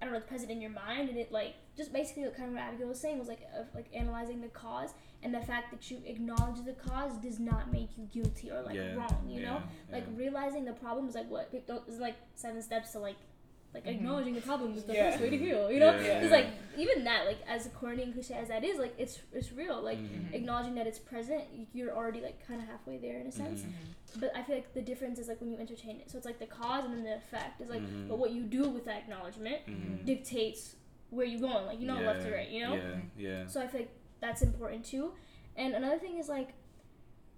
I don't know, it's present in your mind, and it like just basically what kind of what Abigail was saying was like of like analyzing the cause, and the fact that you acknowledge the cause does not make you guilty or like yeah. wrong, you yeah. know, like realizing the problem is like what is like seven steps to like like Mhm. acknowledging the problem is the Yeah. first way to heal, you know, Yeah, because yeah. like even that like as corny and cliche as that is, like it's it's real, like. Mhm. Acknowledging that it's present, you're already like kind of halfway there in a sense Mhm. but I feel like the difference is like when you entertain it. So it's like the cause and then the effect is like, but what you do with that acknowledgement dictates where you're going. Like you know, left to right. You know. Yeah. Yeah. So I feel like that's important too. And another thing is like,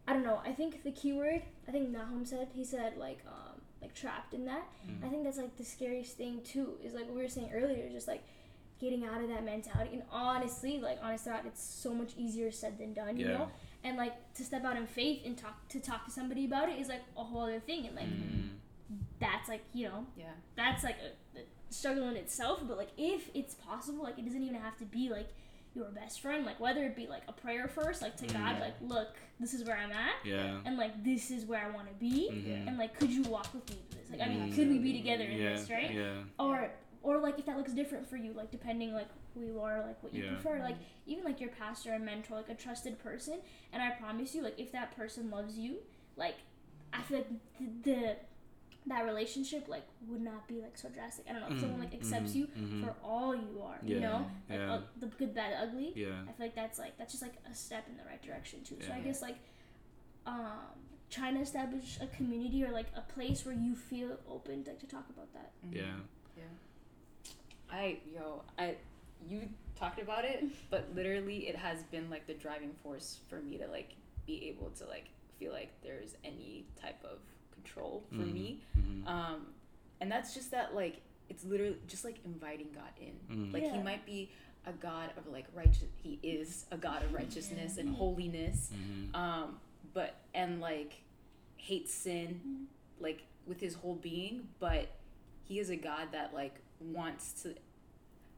I don't know. I think the keyword. I think Nahum said he said like um like trapped in that. Mhm. I think that's like the scariest thing too. Is like what we were saying earlier. Just like getting out of that mentality. And honestly, like honest thought, it's so much easier said than done. You Yeah. know and like to step out in faith and talk to talk to somebody about it is like a whole other thing and like Mhm. that's like you know Yeah. that's like a, a struggle in itself but like if it's possible like it doesn't even have to be like your best friend like whether it be like a prayer first like to god Mhm. like look this is where i'm at Yeah. and like this is where i want to be Mhm. and like could you walk with me through this like i mean could we be together in yeah. this right Yeah. or or like if that looks different for you like depending like who you are like what you Yeah. prefer like even like your pastor and mentor like a trusted person and i promise you like if that person loves you like i feel like the, the that relationship like would not be like so drastic i don't know if someone like accepts Mhm. you Mhm. for all you are Yeah. you know like Yeah. uh, the good bad ugly Yeah. i feel like that's like that's just like a step in the right direction too so i guess like um trying to establish a community or like a place where you feel open to, to talk about that Yeah. Yeah. I yo, I you talked about it, but literally it has been like the driving force for me to like be able to like feel like there's any type of control for Mhm. me. Mhm. Um and that's just that like it's literally just like inviting God in. Mm. Like he might be a God of like righteous he is a God of righteousness and holiness. Mhm. Um but and like hates sin like with his whole being, but he is a God that like wants to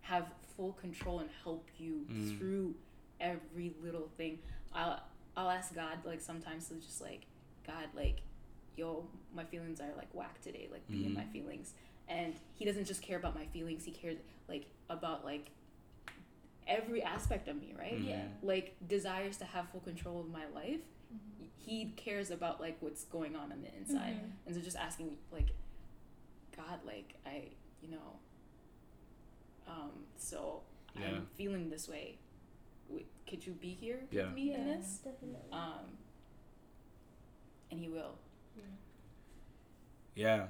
have full control and help you Mm. through every little thing. I'll I'll ask God like sometimes to just like God like yo my feelings are like whack today like be in Mhm. my feelings and he doesn't just care about my feelings he cares like about like every aspect of me right Mhm. Yeah. like desires to have full control of my life he cares about like what's going on on the inside Mhm. and so just asking like god like i you know um so Yeah. i'm feeling this way W- could you be here Yeah. with me in this definitely um and he will Yeah.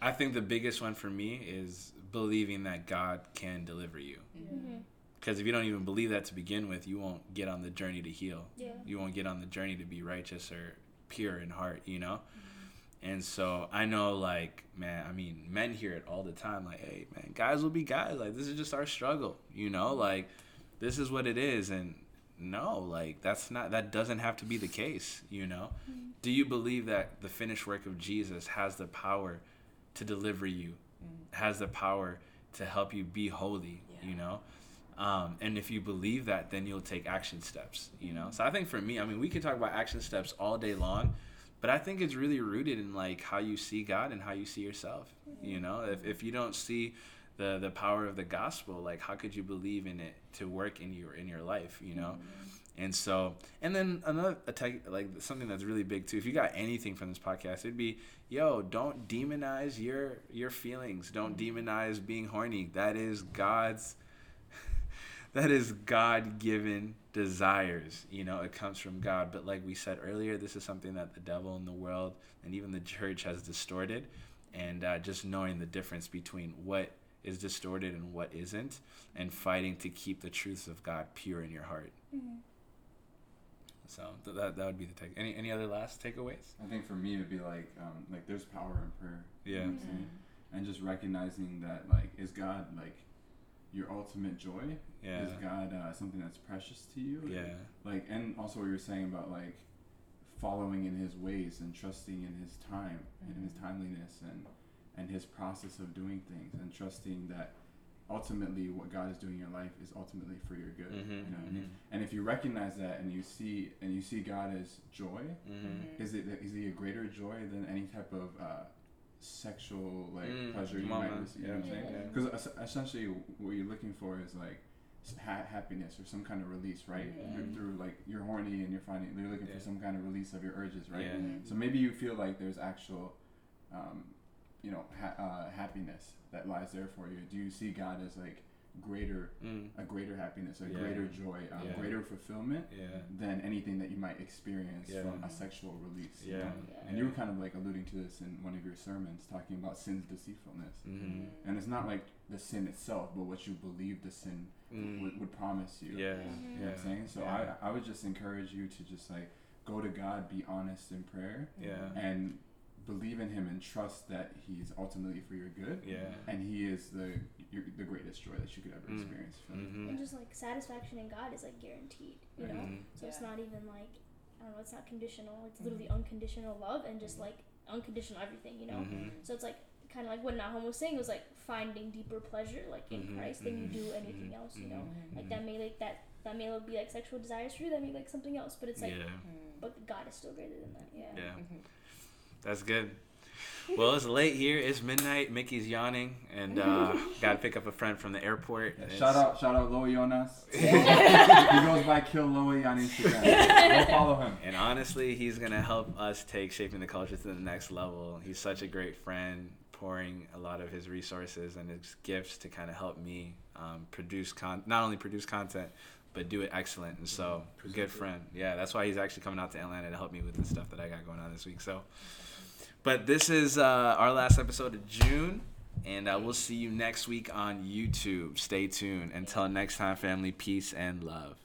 I think the biggest one for me is believing that God can deliver you. Mhm. Because if you don't even believe that to begin with, you won't get on the journey to heal. yeah You won't get on the journey to be righteous or pure in heart, you know? And so I know, like, man, I mean, men hear it all the time. Like, hey, man, guys will be guys. Like, this is just our struggle, you know? Like, this is what it is. And no, like, that's not, that doesn't have to be the case, you know? Mm-hmm. Do you believe that the finished work of Jesus has the power to deliver you, mm. has the power to help you be holy, you know? Um, and if you believe that, then you'll take action steps, you know? Mm-hmm. So I think for me, I mean, we can talk about action steps all day long, but I think it's really rooted in like how you see God and how you see yourself, you know? If, if you don't see the, the power of the gospel, like how could you believe in it to work in your, in your life, you know? And so, and then another attack, like something that's really big too. If you got anything from this podcast, it'd be, yo, don't demonize your your feelings. Don't demonize being horny. That is God's. that is God given desires. You know, it comes from God. But like we said earlier, this is something that the devil and the world and even the church has distorted. and uh, just knowing the difference between what is distorted and what isn't, and fighting to keep the truths of God pure in your heart. Mm-hmm. So th- that that would be the take. Any any other last takeaways? I think for me it'd be like um, like there's power in prayer. You know Yeah. what I'm saying? And just recognizing that like is God like your ultimate joy? Yeah. Is God uh, something that's precious to you? Yeah. Like and also what you were saying about like following in his ways and trusting in his time and his timeliness and and his process of doing things and trusting that ultimately what God is doing in your life is ultimately for your good. Mhm, You know what I mean? mhm. And if you recognize that and you see and you see God as joy, Mm-hmm. is it is he a greater joy than any type of uh, sexual like Mm, pleasure you might man. receive? You know what I'm Yeah. saying? Yeah. Because essentially what you're looking for is like ha- happiness or some kind of release, right? Yeah. Through, through like you're horny and you're finding you're looking Yeah. for some kind of release of your urges, right? Yeah. Mm-hmm. So maybe you feel like there's actual, um, you know, ha- uh, happiness that lies there for you. Do you see God as like greater, Mm. a greater happiness, a Yeah. greater joy, um, Yeah. greater fulfillment? Yeah. than anything that you might experience Yeah. from a sexual release. you Yeah. know? Yeah. And you were kind of like alluding to this in one of your sermons, talking about sin's deceitfulness. Mm-hmm. And it's not like the sin itself, but what you believe the sin Mm. would, would promise you. Yeah. You know what I'm saying? So Yeah. I, I would just encourage you to just like go to God, be honest in prayer, Yeah. and believe in Him and trust that He's ultimately for your good. Yeah. And He is the your, the greatest joy that you could ever Mm. experience. feel? Mm-hmm. And just like satisfaction in God is like guaranteed, you know. Mhm. So it's not even like I don't know, it's not conditional. It's literally unconditional love and just like unconditional everything, you know. Mhm. So it's like kind of like what Nahum was saying. Was like finding deeper pleasure like in Christ than you do anything else, you know. Like that may like that that may be like sexual desires for you. That may be like something else, but it's like yeah. but God is still greater than that. Yeah. Yeah. That's good. Well, it's late here. It's midnight. Mickey's yawning, and uh, got to pick up a friend from the airport. Yeah, shout out, shout out Loa Jonas. he goes by Kill Loa on Instagram. Go follow him. And honestly, he's gonna help us take shaping the culture to the next level. He's such a great friend, pouring a lot of his resources and his gifts to kind of help me um, produce con, not only produce content, but do it excellent. And so, Present good friend. Yeah, that's why he's actually coming out to Atlanta to help me with the stuff that I got going on this week. So, but this is uh, our last episode of June. And uh, we'll see you next week on YouTube. Stay tuned. Until next time, family, peace and love.